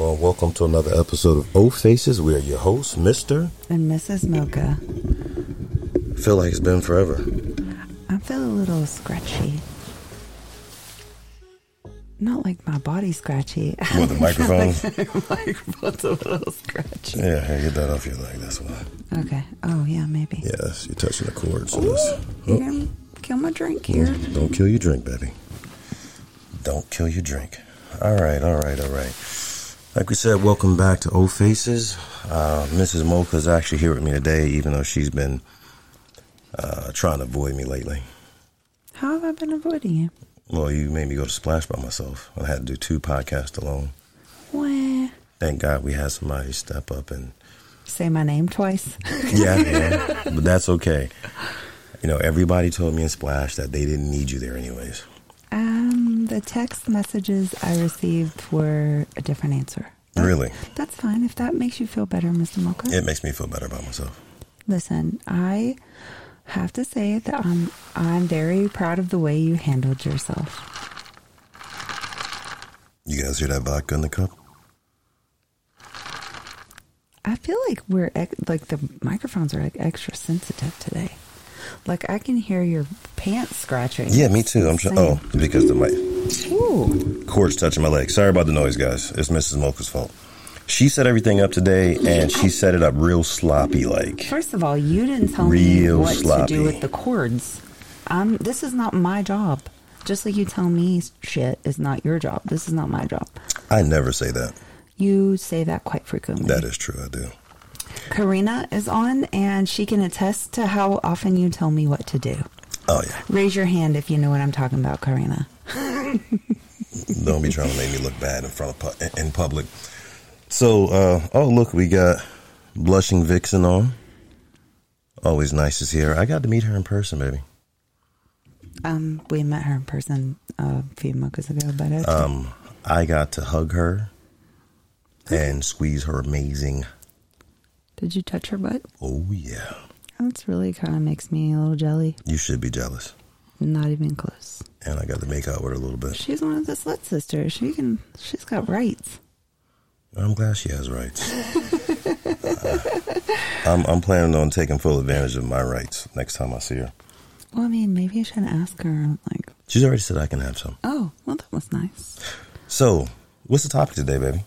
Well, welcome to another episode of O Faces. We are your hosts, Mr. and Mrs. Mocha. I Feel like it's been forever. I feel a little scratchy. Not like my body scratchy. What, the microphone? Microphone's a little scratchy. Yeah, hey, get that off your leg. That's why. Okay. Oh, yeah, maybe. Yes, you're touching the cord. So Ooh, that's, you're oh, kill my drink here. Mm, don't kill your drink, baby. Don't kill your drink. All right, all right, all right. Like we said, welcome back to O Faces. Uh, Mrs. is actually here with me today, even though she's been uh, trying to avoid me lately. How have I been avoiding you? Well, you made me go to Splash by myself. I had to do two podcasts alone. Wah. Thank God we had somebody step up and Say my name twice. yeah, yeah, but that's okay. You know, everybody told me in Splash that they didn't need you there anyways. The text messages I received were a different answer. Really, That's fine if that makes you feel better, Mr. Mocha. it makes me feel better about myself. Listen, I have to say that I'm I'm very proud of the way you handled yourself. You guys hear that vodka in the cup? I feel like we're like the microphones are like extra sensitive today. Like I can hear your pants scratching. Yeah, me too. I'm trying. Oh, because the mic Ooh. cord's touching my leg. Sorry about the noise, guys. It's Mrs. Mocha's fault. She set everything up today, and she set it up real sloppy, like. First of all, you didn't tell me what sloppy. to do with the cords. Um, this is not my job. Just like you tell me shit is not your job. This is not my job. I never say that. You say that quite frequently. That is true. I do. Karina is on, and she can attest to how often you tell me what to do. Oh yeah. Raise your hand if you know what I'm talking about, Karina. Don't be trying to make me look bad in front of pu- in public. So, uh, oh look, we got blushing vixen on. Always nice to see her. I got to meet her in person, baby. Um, we met her in person a few months ago, but it's, Um, I got to hug her and squeeze her amazing. did you touch her butt? Oh yeah, That's really kind of makes me a little jelly. you should be jealous. Not even close. And I got to make out with her a little bit. She's one of the slut sisters. She can. She's got rights. I'm glad she has rights. Uh, I'm, I'm planning on taking full advantage of my rights next time I see her. Well, I mean, maybe I should ask her. Like, She's already said I can have some. oh, well, that was nice. So, what's the topic today, baby?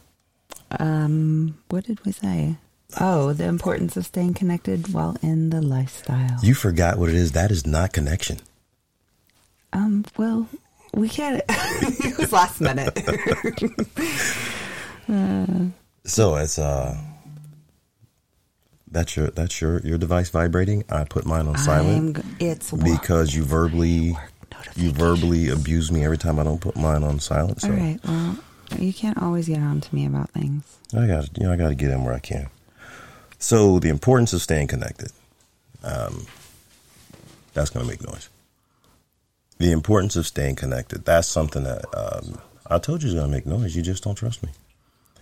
Um, what did we say? Oh, the importance of staying connected while in the lifestyle. You forgot what it is. That is not connection. Um, well, we can't. it was last minute. So it's uh that's your that's your your device vibrating. I put mine on silent I'm, it's because you verbally you verbally abuse me every time I don't put mine on silent. So All right. Well, you can't always get on to me about things. I got you know I got to get in where I can. So the importance of staying connected. Um, that's going to make noise. The importance of staying connected. That's something that um, I told you is going to make noise. You just don't trust me.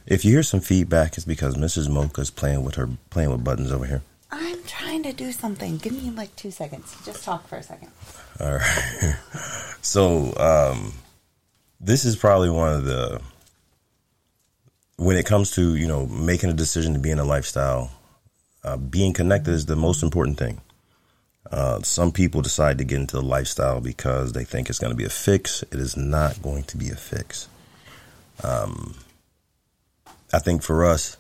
If you hear some feedback, it's because Mrs. Mocha's playing with her playing with buttons over here. I'm trying to do something. Give me like two seconds. Just talk for a second. All right. So, um, this is probably one of the when it comes to you know making a decision to be in a lifestyle, uh, being connected is the most important thing. Uh, some people decide to get into the lifestyle because they think it's going to be a fix. It is not going to be a fix. Um, I think for us,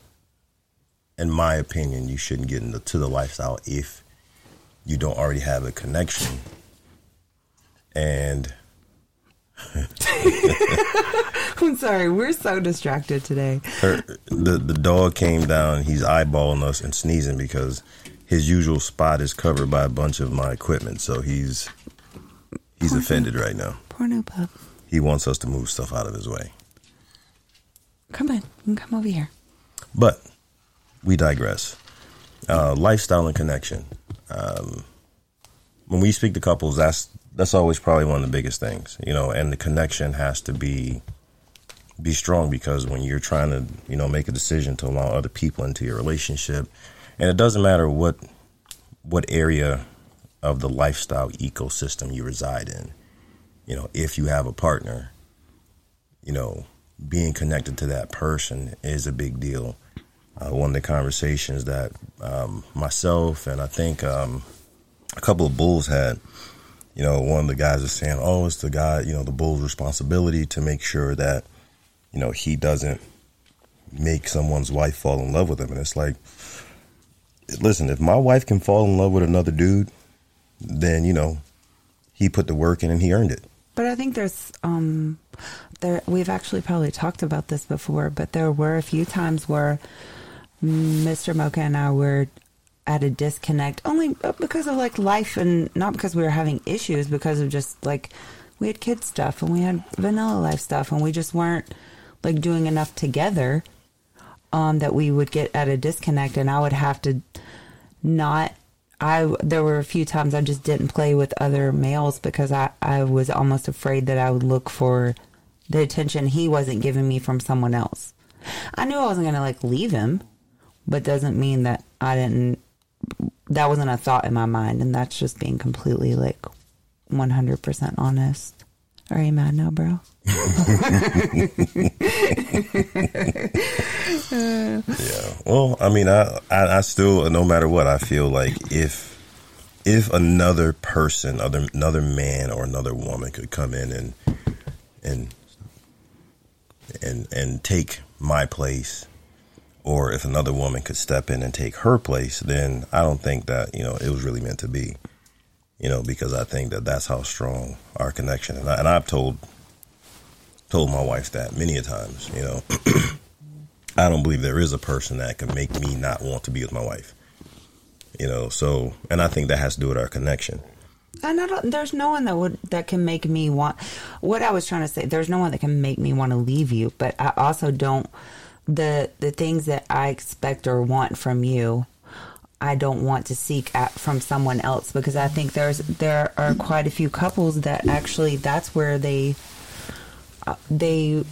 in my opinion, you shouldn't get into to the lifestyle if you don't already have a connection and I'm sorry. We're so distracted today. her, the the dog came down. He's eyeballing us and sneezing because his usual spot is covered by a bunch of my equipment. So he's he's offended right now. Porno pup. He wants us to move stuff out of his way. Come on. You can come over here. But we digress. Uh, lifestyle and connection. Um, when we speak to couples, that's that's always probably one of the biggest things, you know. And the connection has to be be strong because when you're trying to, you know, make a decision to allow other people into your relationship, and it doesn't matter what what area of the lifestyle ecosystem you reside in. You know, if you have a partner, you know, being connected to that person is a big deal. Uh, one of the conversations that um, myself and I think um, a couple of bulls had, you know, one of the guys is saying, "Oh, it's the guy, you know, the bull's responsibility to make sure that, you know, he doesn't make someone's wife fall in love with him." And it's like, listen, if my wife can fall in love with another dude, then you know, he put the work in and he earned it. But I think there's um there we've actually probably talked about this before, but there were a few times where Mr. Mocha and I were at a disconnect only because of like life and not because we were having issues because of just like we had kid stuff and we had vanilla life stuff and we just weren't like doing enough together um that we would get at a disconnect and I would have to not I there were a few times I just didn't play with other males because I I was almost afraid that I would look for the attention he wasn't giving me from someone else. I knew I wasn't going to like leave him, but doesn't mean that I didn't that wasn't a thought in my mind and that's just being completely like 100% honest. Are you mad now, bro? yeah. Well, I mean, I, I, I still, no matter what, I feel like if if another person, other another man or another woman could come in and and and and take my place, or if another woman could step in and take her place, then I don't think that you know it was really meant to be. You know, because I think that that's how strong our connection, and, I, and I've told told my wife that many a times. You know. I don't believe there is a person that can make me not want to be with my wife. You know, so and I think that has to do with our connection. And I don't, there's no one that would that can make me want. What I was trying to say, there's no one that can make me want to leave you. But I also don't the the things that I expect or want from you. I don't want to seek at, from someone else because I think there's there are quite a few couples that actually that's where they uh, they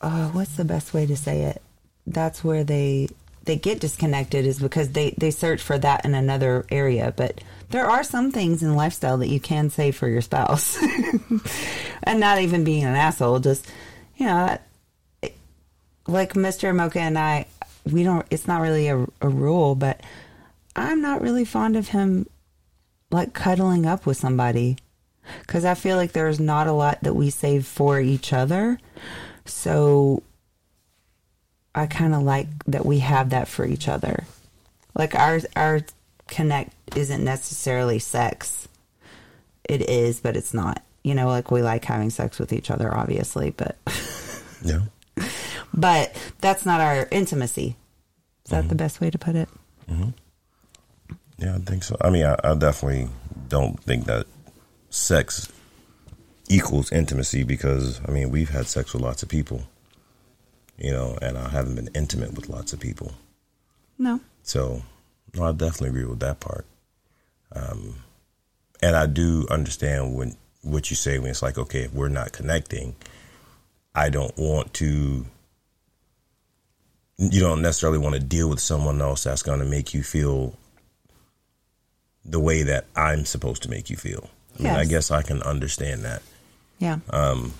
uh, what's the best way to say it that's where they they get disconnected is because they they search for that in another area but there are some things in lifestyle that you can say for your spouse and not even being an asshole just you know like mr mocha and i we don't it's not really a, a rule but i'm not really fond of him like cuddling up with somebody because i feel like there's not a lot that we save for each other so I kind of like that we have that for each other. Like our our connect isn't necessarily sex. It is, but it's not. You know, like we like having sex with each other, obviously, but yeah. But that's not our intimacy. Is that mm-hmm. the best way to put it? Mm-hmm. Yeah, I think so. I mean, I, I definitely don't think that sex equals intimacy because I mean we've had sex with lots of people you know, and I haven't been intimate with lots of people. No. So, no, I definitely agree with that part. Um, and I do understand when what you say when it's like, okay, if we're not connecting, I don't want to. You don't necessarily want to deal with someone else that's going to make you feel the way that I'm supposed to make you feel. I mean, I guess I can understand that. Yeah. Um,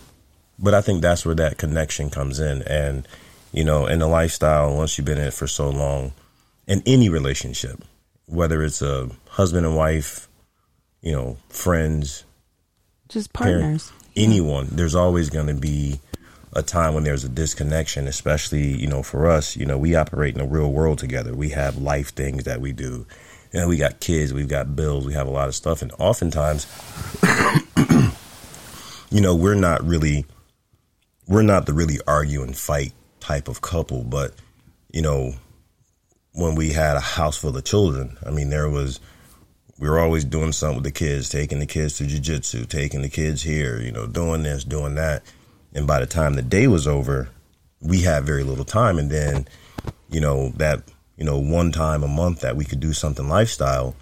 but I think that's where that connection comes in. And, you know, in the lifestyle, once you've been in it for so long, in any relationship, whether it's a husband and wife, you know, friends, just partners, parent, anyone, there's always going to be a time when there's a disconnection, especially, you know, for us, you know, we operate in the real world together. We have life things that we do. You know, we got kids, we've got bills, we have a lot of stuff. And oftentimes, you know, we're not really we're not the really argue and fight type of couple, but you know, when we had a house full of children, I mean, there was we were always doing something with the kids, taking the kids to jujitsu, taking the kids here, you know, doing this, doing that, and by the time the day was over, we had very little time, and then, you know, that you know one time a month that we could do something lifestyle,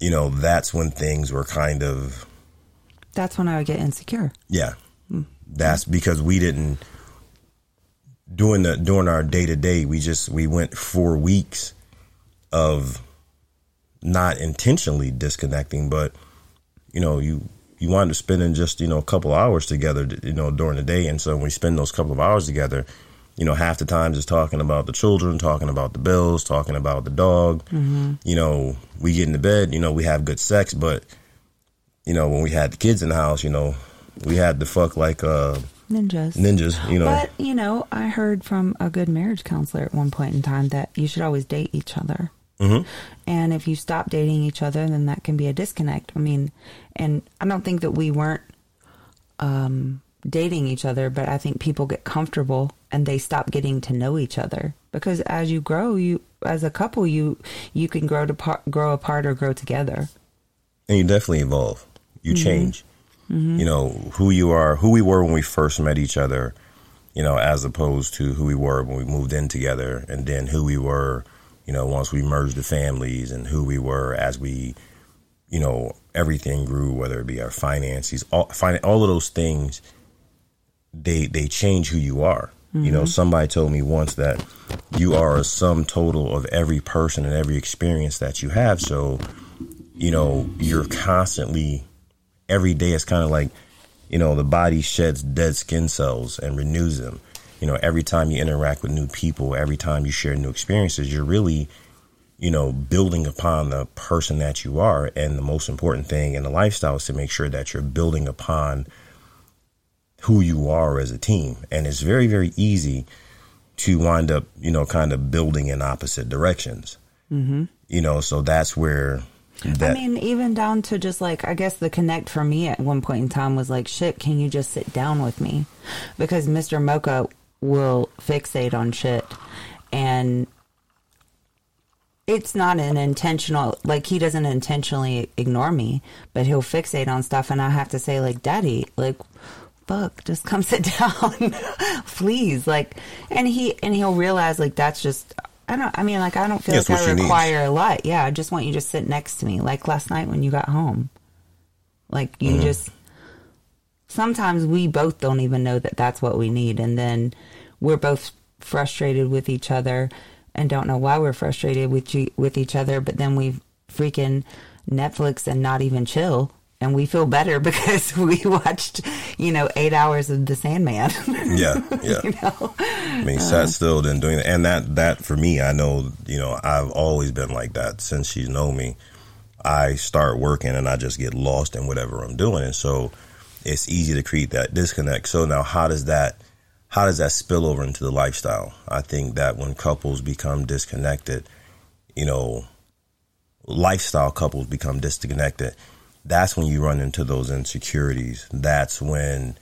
you know, that's when things were kind of. That's when I would get insecure. Yeah, hmm. that's because we didn't during the during our day to day. We just we went four weeks of not intentionally disconnecting, but you know you you wind up spending just you know a couple hours together, you know, during the day, and so when we spend those couple of hours together, you know, half the time just talking about the children, talking about the bills, talking about the dog. Mm-hmm. You know, we get into bed, you know, we have good sex, but you know, when we had the kids in the house, you know, we had to fuck like uh Ninjas. ninjas, you know. But, you know, I heard from a good marriage counselor at one point in time that you should always date each other. Mhm. And if you stop dating each other, then that can be a disconnect. I mean, and I don't think that we weren't um, dating each other, but I think people get comfortable and they stop getting to know each other because as you grow, you as a couple, you you can grow to par- grow apart or grow together. and you definitely evolve. You change. You know who you are, who we were when we first met each other. You know, as opposed to who we were when we moved in together, and then who we were. You know, once we merged the families, and who we were as we, you know, everything grew, whether it be our finances, all all of those things. They they change who you are. You know, mm-hmm. somebody told me once that you are a sum total of every person and every experience that you have. So, you know, you're constantly every day it's kind of like, you know, the body sheds dead skin cells and renews them. You know, every time you interact with new people, every time you share new experiences, you're really, you know, building upon the person that you are. And the most important thing in the lifestyle is to make sure that you're building upon who you are as a team. And it's very, very easy to wind up, you know, kind of building in opposite directions. Mm-hmm. You know, so that's where that I mean, even down to just like, I guess the connect for me at one point in time was like, shit, can you just sit down with me? Because Mr. Mocha will fixate on shit. And it's not an intentional, like, he doesn't intentionally ignore me, but he'll fixate on stuff. And I have to say, like, Daddy, like, fuck, just come sit down, please. Like, and he, and he'll realize, like, that's just, I don't, I mean, like, I don't feel That's like I she needs. require a lot. Yeah, I just want you to sit next to me. Like last night when you got home. Like, you Mm-hmm. just, sometimes we both don't even know that that's what we need. And then we're both frustrated with each other and don't know why we're frustrated with, you, with each other. But then we freaking Netflix and not even chill. And we feel better because we watched, you know, eight hours of The Sandman. yeah, yeah. you know? I mean, sat uh-huh. still, then doing that, and that that for me, I know, you know, I've always been like that since she's known me. I start working and I just get lost in whatever I'm doing, and so it's easy to create that disconnect. So now, how does that how does that spill over into the lifestyle? I think that when couples become disconnected, you know, lifestyle couples become disconnected. That's when you run into those insecurities. That's when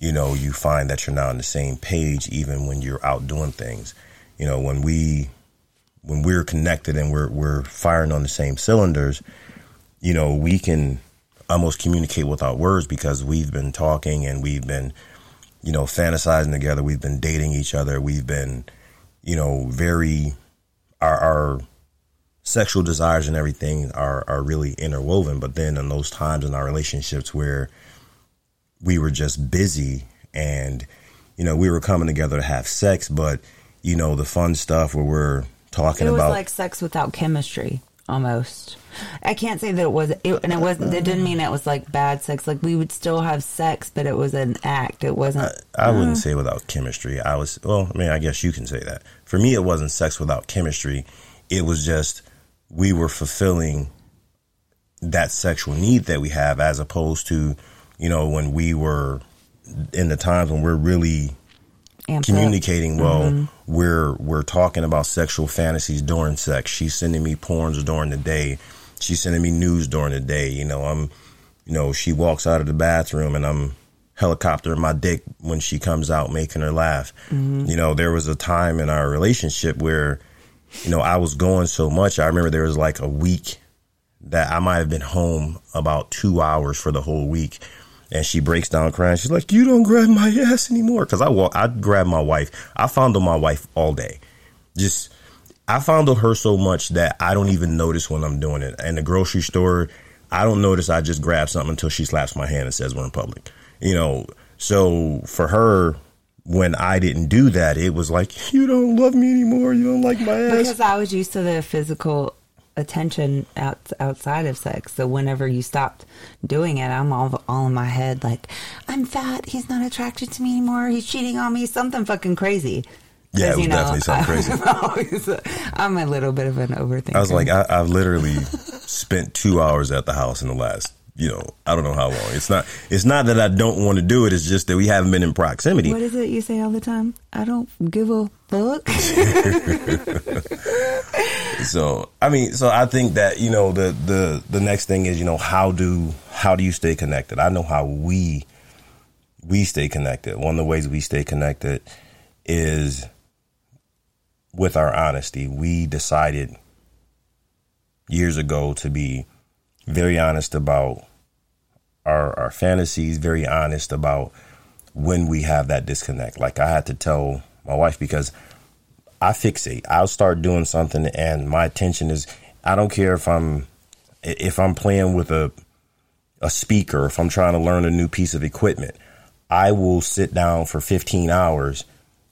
you know, you find that you're not on the same page even when you're out doing things. You know, when we when we're connected and we're we're firing on the same cylinders, you know, we can almost communicate without words because we've been talking and we've been, you know, fantasizing together, we've been dating each other, we've been, you know, very our our sexual desires and everything are are really interwoven. But then in those times in our relationships where we were just busy and you know we were coming together to have sex but you know the fun stuff where we're talking It was about like sex without chemistry, almost. I can't say that it was, it, and it wasn't. It didn't mean it was like bad sex. Like we would still have sex, but it was an act. It wasn't. I wouldn't mm. say without chemistry. I was well, I mean, I guess you can say that. For me it wasn't sex without chemistry. It was just we were fulfilling that sexual need that we have as opposed to, you know, when we were in the times when we're really communicating well mm-hmm. we're we're talking about sexual fantasies during sex she's sending me porns during the day she's sending me news during the day you know i'm you know she walks out of the bathroom and i'm helicoptering my dick when she comes out making her laugh mm-hmm. you know there was a time in our relationship where you know i was going so much i remember there was like a week that i might have been home about two hours for the whole week and she breaks down crying. She's like, "You don't grab my ass anymore." Because I walk, I grab my wife. I fondle my wife all day. Just, I fondle her so much that I don't even notice when I'm doing it. In the grocery store, I don't notice. I just grab something until she slaps my hand and says we're in public. You know, so for her, when I didn't do that, it was like, "You don't love me anymore. You don't like my ass." because I was used to the physical attention out, outside of sex. So whenever you stopped doing it, I'm all all in my head like, I'm fat. He's not attracted to me anymore. He's cheating on me. Something fucking crazy. Yeah, it was you know, definitely something crazy. A, I'm a little bit of an overthinker. I was like, I, I've literally spent two hours at the house in the last, you know, I don't know how long. It's not, it's not that I don't want to do it. It's just that we haven't been in proximity. what is it you say all the time? I don't give a fuck. So, I mean, so I think that you know the the the next thing is you know how do how do you stay connected? I know how we we stay connected. One of the ways we stay connected is with our honesty. We decided years ago to be very honest about our our fantasies, very honest about when we have that disconnect. Like I had to tell my wife because I fixate. I'll start doing something and my attention is I don't care if I'm if I'm playing with a a speaker, if I'm trying to learn a new piece of equipment, I will sit down for 15 hours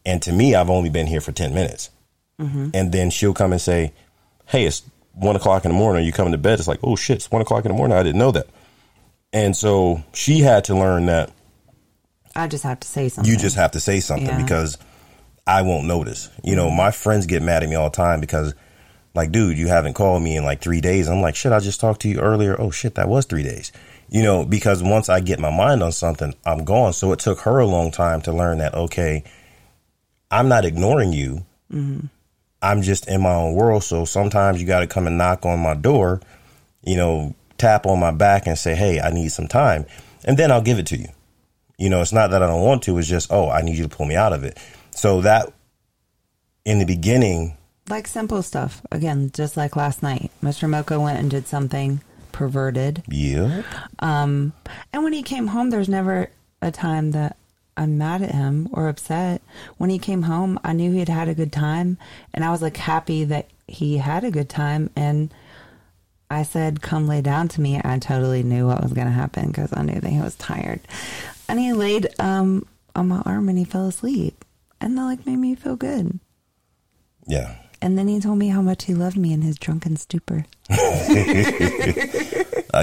and to me I've only been here for 10 minutes. Mm-hmm. And then she'll come and say, Hey, it's one o'clock in the morning, you coming to bed? It's like, oh shit, it's one o'clock in the morning. I didn't know that. And so she had to learn that I just have to say something. you just have to say something Yeah. because I won't notice. You know, my friends get mad at me all the time because, like, dude, you haven't called me in like three days. I'm like, shit, I just talked to you earlier. Oh, shit, that was three days. You know, because once I get my mind on something, I'm gone. So it took her a long time to learn that, okay, I'm not ignoring you. Mm-hmm. I'm just in my own world. So sometimes you got to come and knock on my door, you know, tap on my back and say, hey, I need some time. And then I'll give it to you. You know, it's not that I don't want to, it's just, oh, I need you to pull me out of it. So that in the beginning, like simple stuff. Again, just like last night, Mr. Mocha went and did something perverted. yeah, Um, and when he came home, there's never a time that I'm mad at him or upset. When he came home, I knew he had had a good time, and I was like happy that he had a good time. And I said, "Come lay down to me." I totally knew what was going to happen because I knew that he was tired, and he laid um on my arm and he fell asleep, and that like made me feel good. yeah. And then he told me how much he loved me in his drunken stupor. I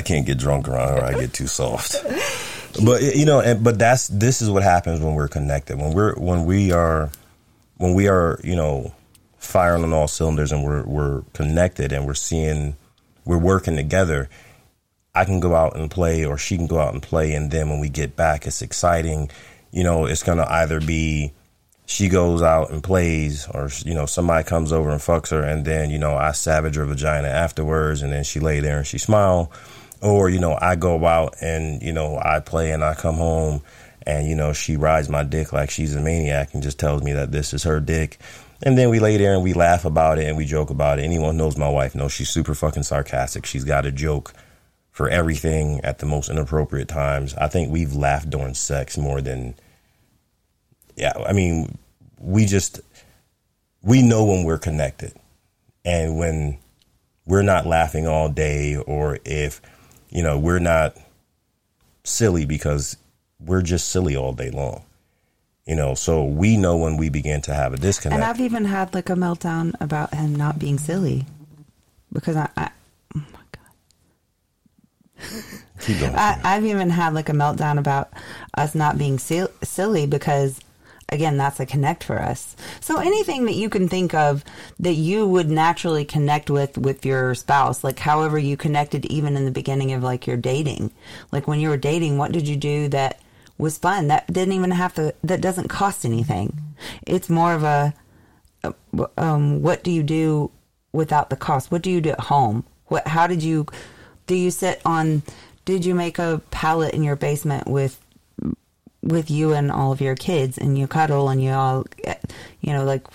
can't get drunk around her. I get too soft. But you know, and, but that's this is what happens when we're connected. When we're when we are when we are you know firing on all cylinders and we're we're connected and we're seeing we're working together. I can go out and play, or she can go out and play, and then when we get back, it's exciting. You know, it's gonna either be she goes out and plays, or you know, somebody comes over and fucks her, and then you know, I savage her vagina afterwards, and then she lay there and she smile, or you know, I go out and you know, I play and I come home, and you know, she rides my dick like she's a maniac and just tells me that this is her dick. And then we lay there and we laugh about it and we joke about it. Anyone knows my wife knows she's super fucking sarcastic. She's got a joke for everything at the most inappropriate times. I think we've laughed during sex more than yeah, I mean, we just we know when we're connected. And when we're not laughing all day or if you know, we're not silly because we're just silly all day long. You know, so we know when we begin to have a disconnect. And I've even had like a meltdown about him not being silly because I, I oh my god, Keep going. I, I've even had like a meltdown about us not being sil- silly because again that's a connect for us. So anything that you can think of that you would naturally connect with with your spouse, like however you connected even in the beginning of like your dating, like when you were dating, what did you do that was fun that didn't even have to that doesn't cost anything. It's more of a um, what do you do without the cost? What do you do at home? What? How did you? Do you sit on? Did you make a pallet in your basement with with you and all of your kids, and you cuddle and you all, you know, like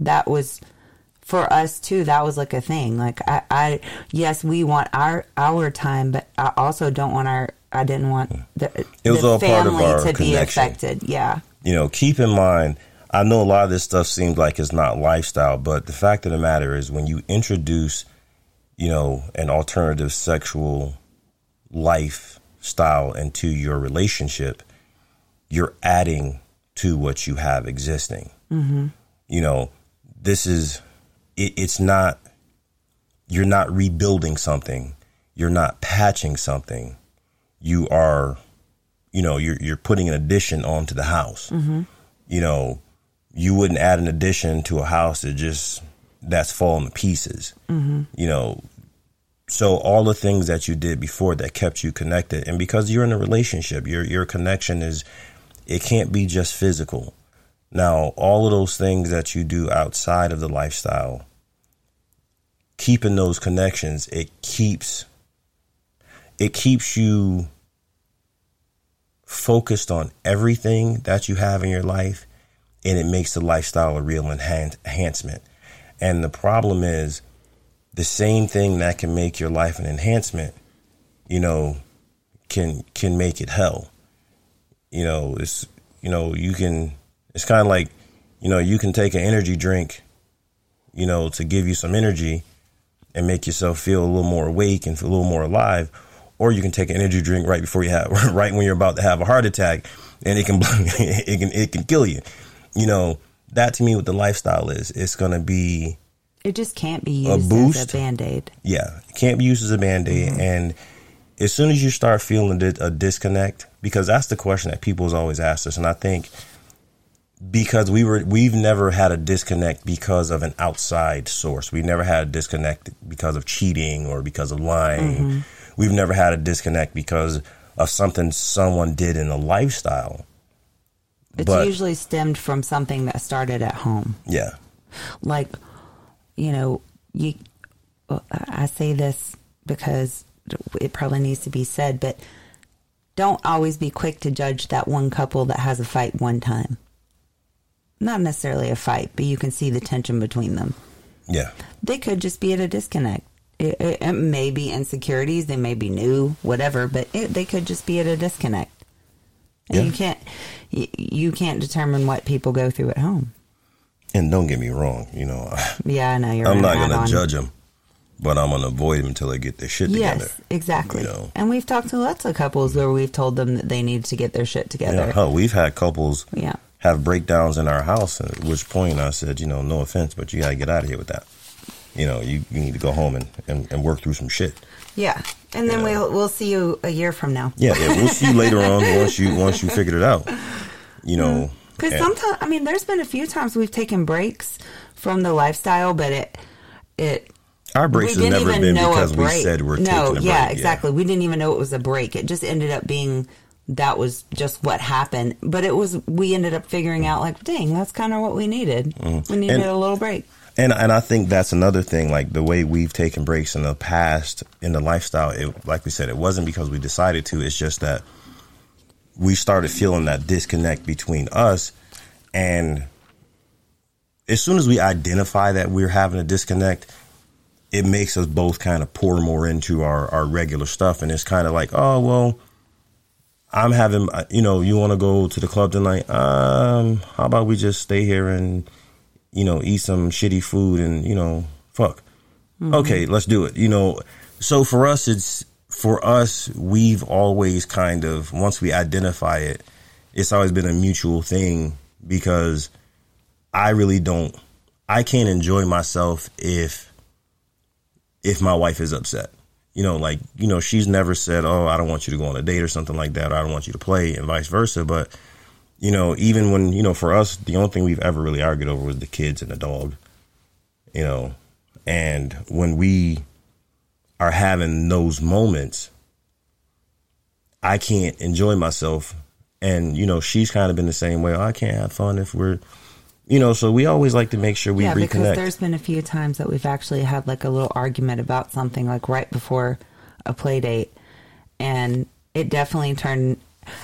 that was for us too. That was like a thing. Like I, I yes, we want our our time, but I also don't want our. I didn't want the, It was the all part of family our to be affected. Yeah. you know, keep in mind, I know a lot of this stuff seems like it's not lifestyle, but the fact of the matter is when you introduce, you know, an alternative sexual lifestyle into your relationship, you're adding to what you have existing. Mm-hmm. You know, this is, it, it's not, you're not rebuilding something, you're not patching something. You are, you know, you're you're putting an addition onto the house. Mm-hmm. You know, you wouldn't add an addition to a house that just that's falling to pieces. Mm-hmm. You know, so all the things that you did before that kept you connected, and because you're in a relationship, your your connection is it can't be just physical. Now, all of those things that you do outside of the lifestyle, keeping those connections, it keeps it keeps you focused on everything that you have in your life and it makes the lifestyle a real enhan- enhancement. And the problem is the same thing that can make your life an enhancement, you know, can can make it hell. You know, it's you know, you can it's kind of like, you know, you can take an energy drink, you know, to give you some energy and make yourself feel a little more awake and feel a little more alive, or you can take an energy drink right before you have right when you're about to have a heart attack and it can it can it can kill you you know, that to me what the lifestyle is, it's going to be It just can't be used A as a band aid. yeah, it can't be used as a band aid. Mm-hmm. And as soon as you start feeling a disconnect, because that's the question that people's always asked us, and I think because we were we've never had a disconnect because of an outside source. We've never had a disconnect because of cheating or because of lying. Mm-hmm. We've never had a disconnect because of something someone did in a lifestyle. It's But- usually stemmed from something that started at home. Yeah. like you know you i say this because it probably needs to be said but don't always be quick to judge that one couple that has a fight one time. Not necessarily a fight but you can see the tension between them. Yeah. they could just be at a disconnect. It, it, it may be insecurities they may be new whatever but it, they could just be at a disconnect. And Yeah. you can't you, you can't determine what people go through at home. And don't get me wrong, you know, yeah i know you're I'm not gonna going add judge them, but I'm to avoid them until they get their shit Yes, together. exactly. you know. And we've talked to lots of couples where we've told them that they need to get their shit Yeah, together. hell, we've had couples Yeah. have breakdowns in our house, at which point I said, you know, no offense, but you got to get out of here with that. You know, you, you need to go home and, and, and work through some shit. Yeah. And then Yeah. we'll we'll see you a year from now. Yeah, yeah, we'll see you later on once you once you figured it out. You know, mm. Because sometimes, I mean, there's been a few times we've taken breaks from the lifestyle, but it it our breaks have never been because we break. said we're no, taking a break. yeah, exactly. We didn't even know it was a break. It just ended up being that was just what happened. But it was we ended up figuring out like, dang, that's kind of what we needed. Mm. We needed And- a little break. And and I think that's another thing. Like the way we've taken breaks in the past in the lifestyle, it, like we said, it wasn't because we decided to. It's just that we started feeling that disconnect between us, and as soon as we identify that we're having a disconnect, it makes us both kind of pour more into our our regular stuff, and it's kind of like, oh well. I'm having, you know, you want to go to the club tonight? Um, how about we just stay here and you know, eat some shitty food and, you know, fuck. Okay, let's do it. You know, so for us, it's, for us, we've always kind of, once we identify it, it's always been a mutual thing because I really don't, I can't enjoy myself if, if my wife is upset. You know, like, you know, she's never said, oh, I don't want you to go on a date or something like that, or I don't want you to play, and vice versa. But, you know, even when, you know, for us, the only thing we've ever really argued over was the kids and the dog, you know, and when we are having those moments, I can't enjoy myself. And, you know, she's kind of been the same way. Oh, I can't have fun if we're, you know, so we always like to make sure we yeah, because there's been a few times that we've actually had like a little argument about something like right before a play date, and it definitely turned.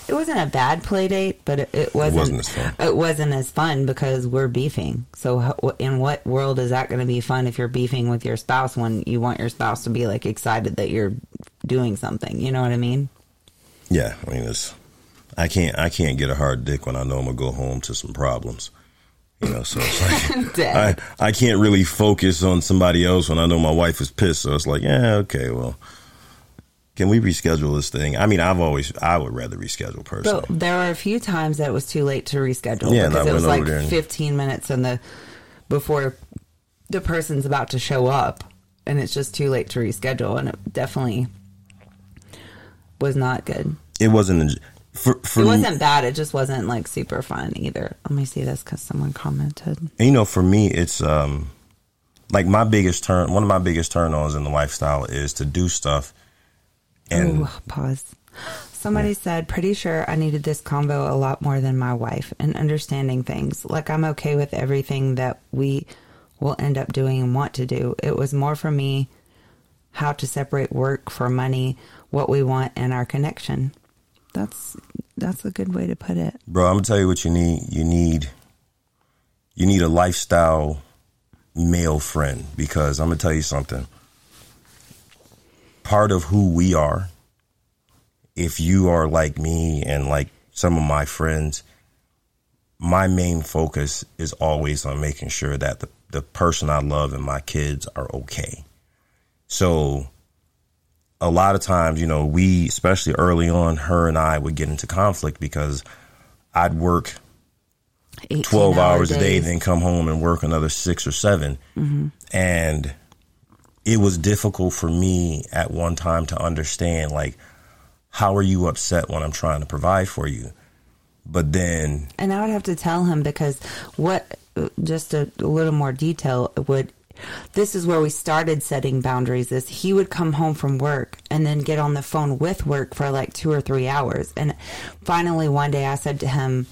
It wasn't a bad play date, but it, it wasn't. wasn't as fun. It wasn't as fun because we're beefing. So, in what world is that going to be fun if you're beefing with your spouse when you want your spouse to be like excited that you're doing something? You know what I mean? Yeah, I mean it's I can't I can't get a hard dick when I know I'm gonna go home to some problems. You know, so it's like I. I can't really focus on somebody else when I know my wife is pissed. So it's like, yeah, okay, well, can we reschedule this thing? I mean, I've always I would rather reschedule personally. But there were a few times that it was too late to reschedule Yeah, because it was like and- 15 minutes in the before the person's about to show up, and it's just too late to reschedule, and it definitely was not good. It wasn't for, for It wasn't bad. It just wasn't like super fun either. Let me see this because someone commented. And, you know, for me, it's um, like my biggest turn. One of my biggest turn ons in the lifestyle is to do stuff. And Ooh, pause. Somebody said, pretty sure I needed this convo a lot more than my wife and understanding things. Like, I'm okay with everything that we will end up doing and want to do. It was more for me how to separate work for money, what we want, and our connection. That's that's a good way to put it. bro, I'm gonna tell you what you need. You need you need a lifestyle male friend because I'm gonna tell you something. Part of who we are, if you are like me and like some of my friends, my main focus is always on making sure that the, the person I love and my kids are okay. So a lot of times, you know, we, especially early on, her and I would get into conflict because I'd work 12 hour hours a day, then come home and work another six or 7 mm-hmm. And it was difficult for me at one time to understand, like, how are you upset when I'm trying to provide for you? But then, And I would have to tell him because what, just a, a little more detail would, this is where we started setting boundaries is he would come home from work and then get on the phone with work for like two or three hours. And finally one day I said to him,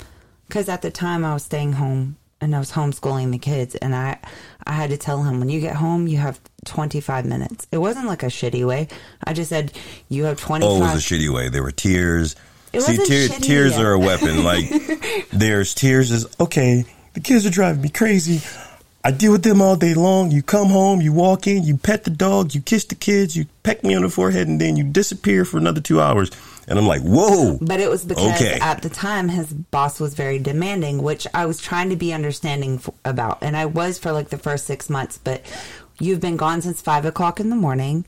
cause at the time I was staying home and I was homeschooling the kids and I, I had to tell him when you get home, you have 25 minutes. It wasn't like a shitty way. I just said, you have 25 oh, it was a shitty way. There were tears. It See, tear, tears yet. are a weapon. Like, there's tears is okay. The kids are driving me crazy. I deal with them all day long. You come home, you walk in, you pet the dog, you kiss the kids, you peck me on the forehead, and then you disappear for another two hours. And I'm like, whoa. But it was because Okay. at the time his boss was very demanding, which I was trying to be understanding about. And I was for like the first six months. But you've been gone since five o'clock in the morning.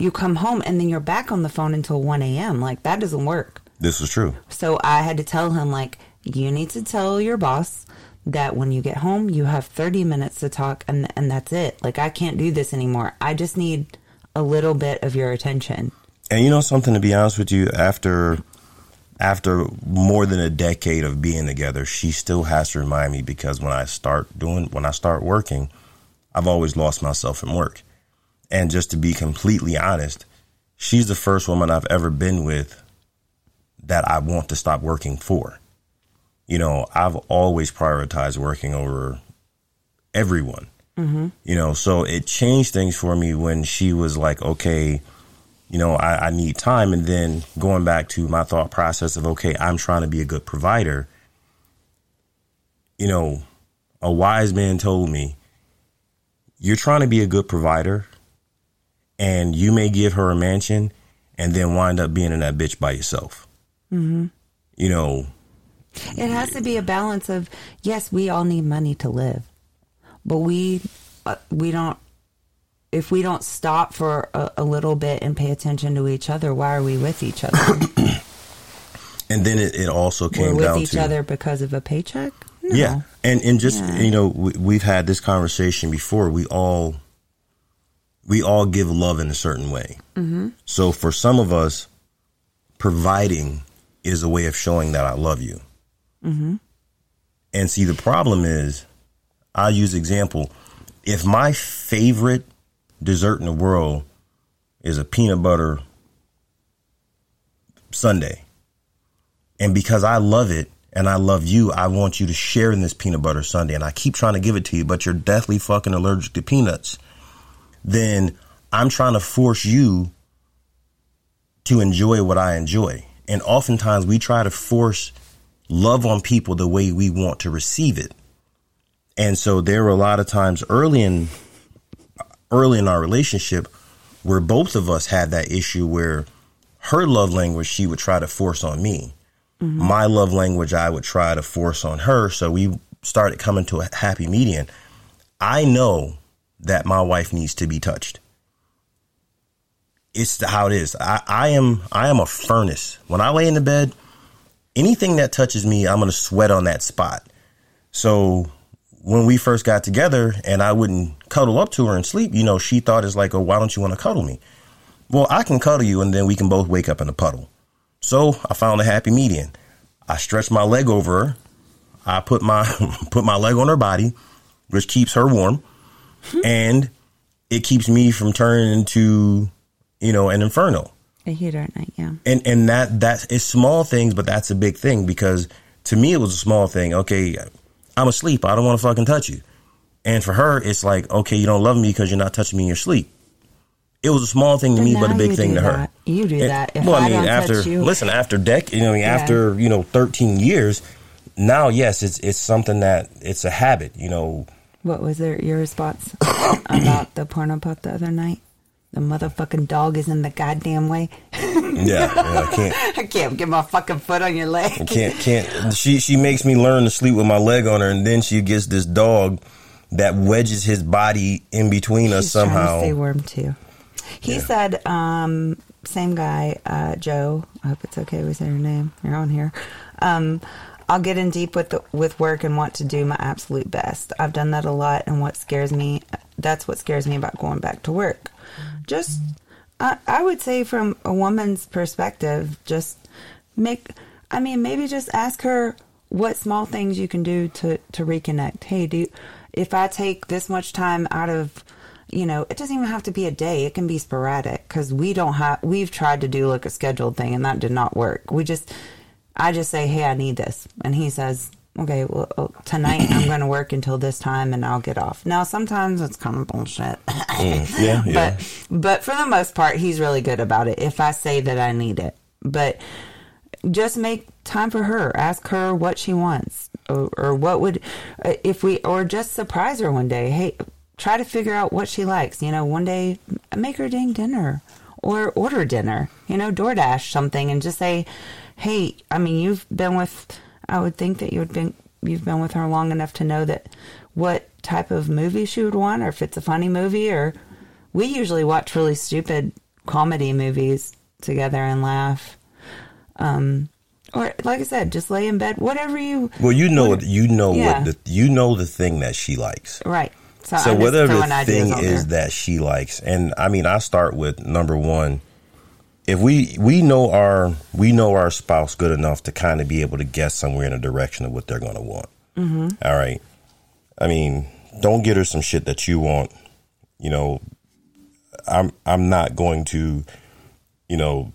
You come home and then you're back on the phone until 1 a.m. Like that doesn't work. This was true. So I had to tell him, like, you need to tell your boss that when you get home, you have 30 minutes to talk and, and that's it. Like, I can't do this anymore. I just need a little bit of your attention. And you know something, to be honest with you, after after more than a decade of being together, she still has to remind me because when I start doing when I start working, I've always lost myself in work. And just to be completely honest, she's the first woman I've ever been with that I want to stop working for. You know, I've always prioritized working over everyone. You know, so it changed things for me when she was like, okay, you know, I, I need time. And then going back to my thought process of, okay, I'm trying to be a good provider. You know, a wise man told me, you're trying to be a good provider and you may give her a mansion and then wind up being in that bitch by yourself. Mm-hmm. You know, It has to be a balance of yes, we all need money to live, but we uh, we don't. If we don't stop for a, a little bit and pay attention to each other, why are we with each other? and then it, it also We're came with each to other because of a paycheck. No. Yeah, and and just Yeah. you know, we, we've had this conversation before. We all we all give love in a certain way. Mm-hmm. So for some of us, providing is a way of showing that I love you. Mm-hmm. And see, the problem is, I use example. If my favorite dessert in the world is a peanut butter sundae, and because I love it and I love you, I want you to share in this peanut butter sundae. And I keep trying to give it to you, but you're deathly fucking allergic to peanuts. Then I'm trying to force you to enjoy what I enjoy. And oftentimes we try to force love on people the way we want to receive it. And so there were a lot of times early in early in our relationship where both of us had that issue where her love language she would try to force on me. Mm-hmm. My love language I would try to force on her. So we started coming to a happy median. I know that my wife needs to be touched. It's how it is. I, I am I am a furnace. When I lay in the bed, anything that touches me, I'm gonna sweat on that spot. So when we first got together and I wouldn't cuddle up to her and sleep, you know, she thought it's like, oh, why don't you want to cuddle me? Well, I can cuddle you and then we can both wake up in a puddle. So I found a happy median. I stretched my leg over her. I put my put my leg on her body, which keeps her warm, hmm. and it keeps me from turning into, you know, an inferno. A heater at night, yeah. And and that that is small things, but that's a big thing because to me it was a small thing. Okay, I'm asleep. I don't want to fucking touch you. And for her, it's like, okay, you don't love me because you're not touching me in your sleep. It was a small thing to me, but a big thing to her. that. You do And- that. If well, I I mean, don't after you- listen, eh. after deck, you know, Yeah. after you know, 13 years, now yes, it's it's something that it's a habit. You know, What was there, your response about the porno pup the other night? The motherfucking dog is in the goddamn way. yeah, yeah I can't. I can't get my fucking foot on your leg. can't can't she she makes me learn to sleep with my leg on her and then she gets this dog that wedges his body in between us He's trying to somehow stay warm too. He Yeah. said, um, same guy, uh, Joe. I hope it's okay we say your name. You're on here. Um, I'll get in deep with the, with work and want to do my absolute best. I've done that a lot, and what scares me, that's what scares me about going back to work. Just, I, I would say, from a woman's perspective, just make. I mean, maybe just ask her what small things you can do to to reconnect. Hey, do if I take this much time out of you know, it doesn't even have to be a day. It can be sporadic because we don't have, we've tried to do like a scheduled thing and that did not work. We just, I just say, hey, I need this. And he says, okay, well, oh, tonight I'm going to work until this time and I'll get off. Now, sometimes it's kind of bullshit. yeah yeah But, but for the most part, he's really good about it if I say that I need it. But just make time for her. Ask her what she wants or, or what would, uh, if we, or just surprise her one day. Hey, try to figure out what she likes. You know, one day make her dang dinner or order dinner, you know, DoorDash something and just say, hey, I mean, you've been with, I would think that you would been, you've been with her long enough to know that what type of movie she would want or if it's a funny movie or we usually watch really stupid comedy movies together and laugh. Um, or like I said, just lay in bed, whatever you well you know you know Yeah. what the you know the thing that she likes right. So, so whatever the thing is there. that she likes and i mean i start with number one if we we know our we know our spouse good enough to kind of be able to guess somewhere in a direction of what they're going to want. Mm-hmm. All right. I mean don't get her some shit that you want. You know i'm i'm not going to you know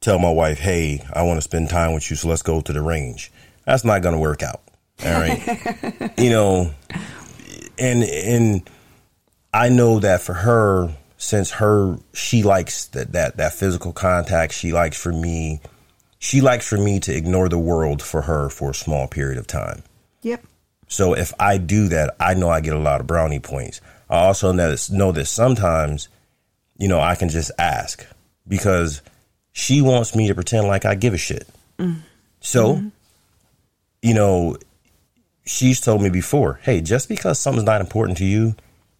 tell my wife hey i want to spend time with you so let's go to the range. That's not going to work out. All right. You know and and I know that for her, since her she likes that that that physical contact, she likes for me, she likes for me to ignore the world for her for a small period of time. Yep. So if I do that, I know I get a lot of brownie points. I also know that, know that sometimes, you know, I can just ask because she wants me to pretend like I give a shit. Mm-hmm. So, you know, she's told me before, hey, just because something's not important to you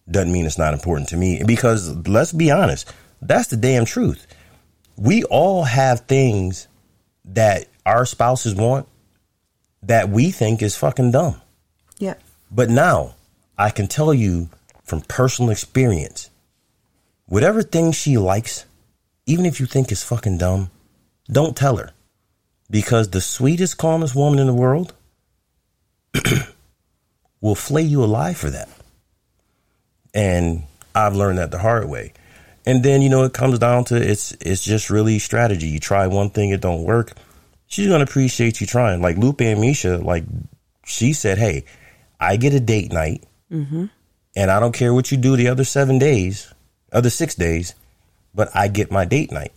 doesn't mean it's not important to me. Because let's be honest, that's the damn truth. We all have things that our spouses want that we think is fucking dumb. Yep. But now I can tell you from personal experience, whatever thing she likes, even if you think it's fucking dumb, don't tell her. Because the sweetest, calmest woman in the world will flay you alive for that. And I've learned that the hard way. And then, you know, it comes down to it's it's just really strategy. You try one thing, it don't work. She's gonna appreciate you trying. Like Lupe and Misha, like she said, Hey, I get a date night and I don't care what you do the other seven days, other six days, but I get my date night.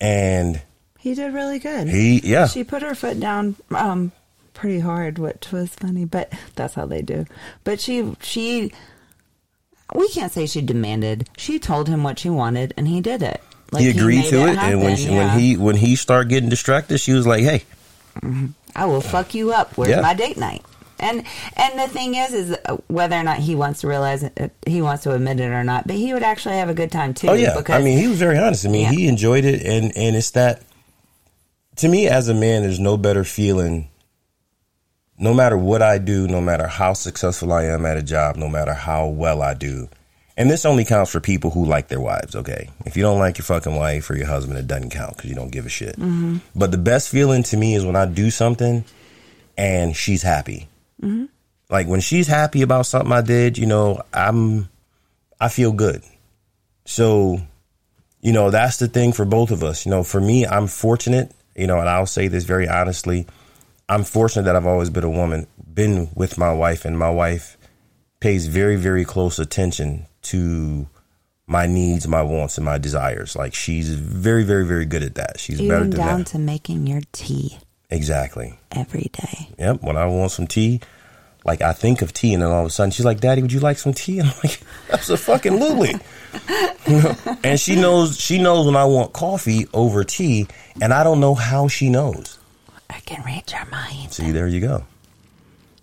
And He did really good. he yeah. She put her foot down um pretty hard, which was funny, but that's how they do. But she she we can't say she demanded. She told him what she wanted and he did it. Like, he agreed made to it, and when she, yeah. when he when he started getting distracted, she was like, "Hey, I will fuck you up. Where's Yeah. my date night? And and the thing is, is uh, whether or not he wants to realize it, he wants to admit it or not, but he would actually have a good time too. Oh yeah, because I mean, he was very honest. I mean, Yeah. he enjoyed it, and and it's that to me as a man, there's no better feeling no matter what I do, no matter how successful I am at a job, no matter how well I do, and this only counts for people who like their wives, okay? If you don't like your fucking wife or your husband, it doesn't count because you don't give a shit. Mm-hmm. But the best feeling to me is when I do something and she's happy. Mm-hmm. Like when she's happy about something I did, you know, I'm, I feel good. So, you know, that's the thing for both of us. You know, for me, I'm fortunate, you know, and I'll say this very honestly. I'm fortunate that I've always been a woman, been with my wife, and my wife pays very, very close attention to my needs, my wants, and my desires. Like she's very, very, very good at that. She's better Even than down that. to making your tea exactly. every day. Yep. When I want some tea, like I think of tea, and then all of a sudden she's like, "Daddy, would you like some tea?" And I'm like, "That's a fucking lily." You know? and she knows. She knows when I want coffee over tea, and I don't know how she knows. I can read your mind. See, there you go.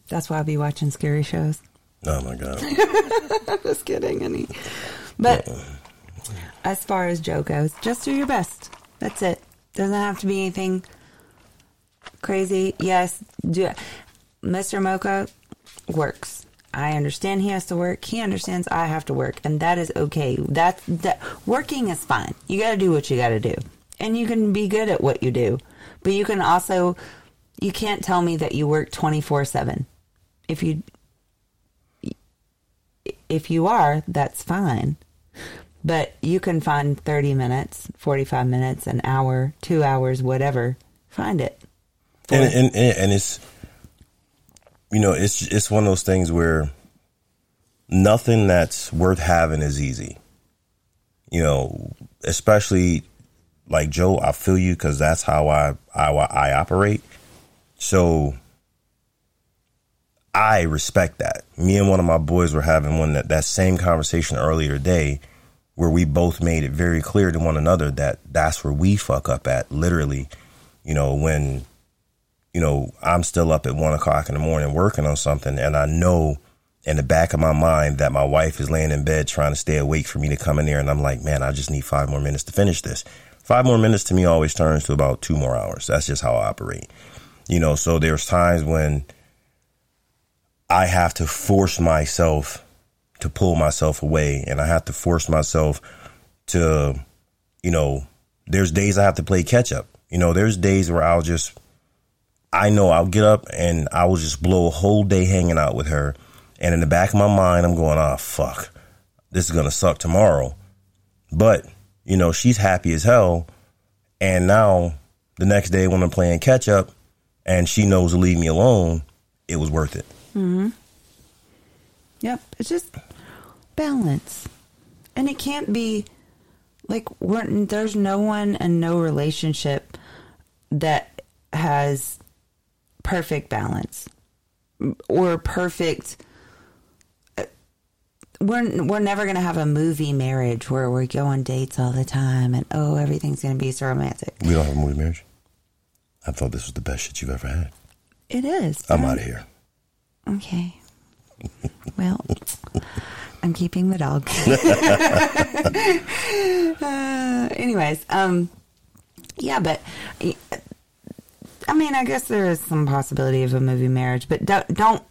That's why I'll be watching scary shows. Oh my god. Just kidding, honey. But uh-uh. as far as Joe goes, just do your best. That's it. Doesn't have to be anything crazy. Yes, do Mr. Mocha works. I understand he has to work. He understands I have to work, and that is okay. That that working is fine. You got to do what you got to do, and you can be good at what you do. But you can also you can't tell me that you work 24/7. If you if you are, that's fine. But you can find 30 minutes, 45 minutes, an hour, 2 hours, whatever. Find it. and, and and and it's you know it's it's one of those things where nothing that's worth having is easy you know especially like joe i feel you because that's how i how i operate. So i respect that. Me and one of my boys were having one that that same conversation earlier today where we both made it very clear to one another that that's where we fuck up at literally. You know when you know, I'm still up at one o'clock in the morning working on something, and I know in the back of my mind that my wife is laying in bed trying to stay awake for me to come in there, and I'm like, man, I just need five more minutes to finish this. Five more minutes to me always turns to about two more hours. That's just how I operate. You know, so there's times when I have to force myself to pull myself away, and I have to force myself to, you know, there's days I have to play catch up. You know, there's days where I'll just I know I'll get up and I will just blow a whole day hanging out with her. And in the back of my mind, I'm going, oh, fuck, this is going to suck tomorrow. But, you know, she's happy as hell. And now the next day when I'm playing catch up and she knows to leave me alone, it was worth it. Mm-hmm. Yep. It's just balance. And it can't be like there's no one and no relationship that has perfect balance or perfect we're we're never going to have a movie marriage where we go on dates all the time and oh everything's going to be so romantic. We don't have a movie marriage. I thought this was the best shit you've ever had. It is. I'm out of here. Okay. Well, I'm keeping the dog. uh, anyways, um, yeah, but I mean, I guess there is some possibility of a movie marriage, but don't, don't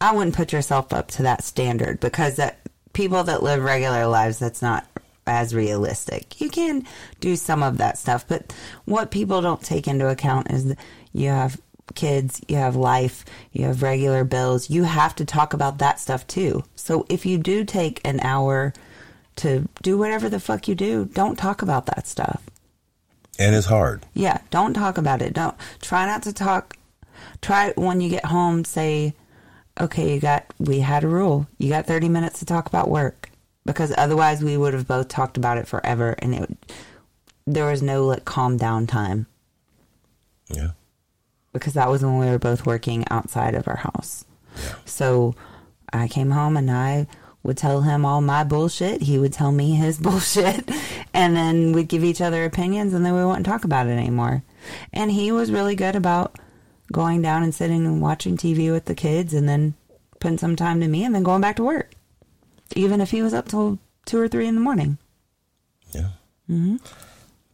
I wouldn't put yourself up to that standard because that people that live regular lives, that's not as realistic. You can do some of that stuff, but what people don't take into account is you have kids, you have life, you have regular bills. You have to talk about that stuff too. So if you do take an hour to do whatever the fuck you do, don't talk about that stuff. And it's hard. Yeah, don't talk about it. Don't try not to talk. Try when you get home. Say, okay, you got. We had a rule. You got thirty minutes to talk about work because otherwise we would have both talked about it forever, and it there was no like calm down time Yeah. because that was when we were both working outside of our house. Yeah. So I came home and I would tell him all my bullshit. He would tell me his bullshit. And then we'd give each other opinions and then we wouldn't talk about it anymore. And he was really good about going down and sitting and watching TV with the kids and then putting some time to me and then going back to work. Even if he was up till two or three in the morning. Yeah. Mm-hmm.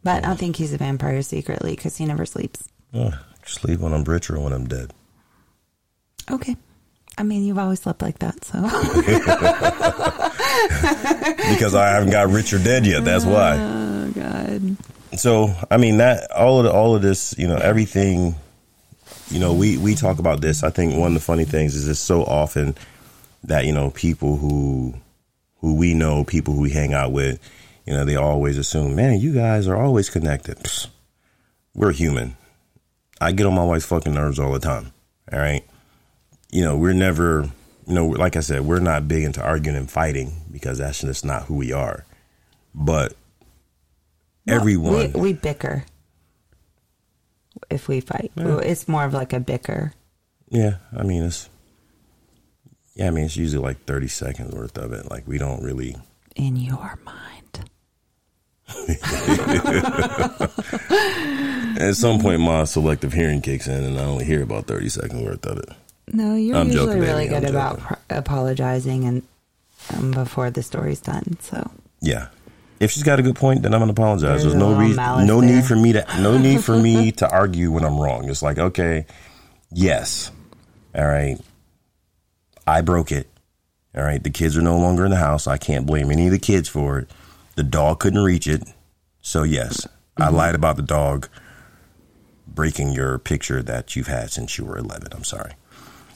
But I think he's a vampire secretly because he never sleeps. Oh, sleep when I'm rich or when I'm dead. Okay. I mean, you've always slept like that, so. because I haven't got rich or dead yet. That's why. oh God. So I mean that all of the, all of this, you know, everything. You know, we we talk about this. I think one of the funny things is it's so often that you know people who who we know, people who we hang out with, you know, they always assume, man, you guys are always connected. Psst. We're human. I get on my wife's fucking nerves all the time. All right. You know, we're never, you know, like I said, we're not big into arguing and fighting because that's just not who we are. But everyone, We, we bicker if we fight. It's more of like a bicker. yeah, I mean, it's, yeah, I mean, it's usually like 30 seconds worth of it. Like, we don't really, In your mind. at some point, my selective hearing kicks in and I only hear about 30 seconds worth of it. No, you're I'm usually joking, really baby, I'm good about pro- apologizing and um, before the story's done. So Yeah. If she's got a good point, then I'm gonna apologize. There's There's no reason, no there. need for me to, no need for me to argue when I'm wrong. It's like, okay, yes, all right, I broke it. All right, the kids are no longer in the house. I can't blame any of the kids for it. The dog couldn't reach it, so yes, I Mm-hmm. lied about the dog breaking your picture that you've had since you were 11. I'm sorry.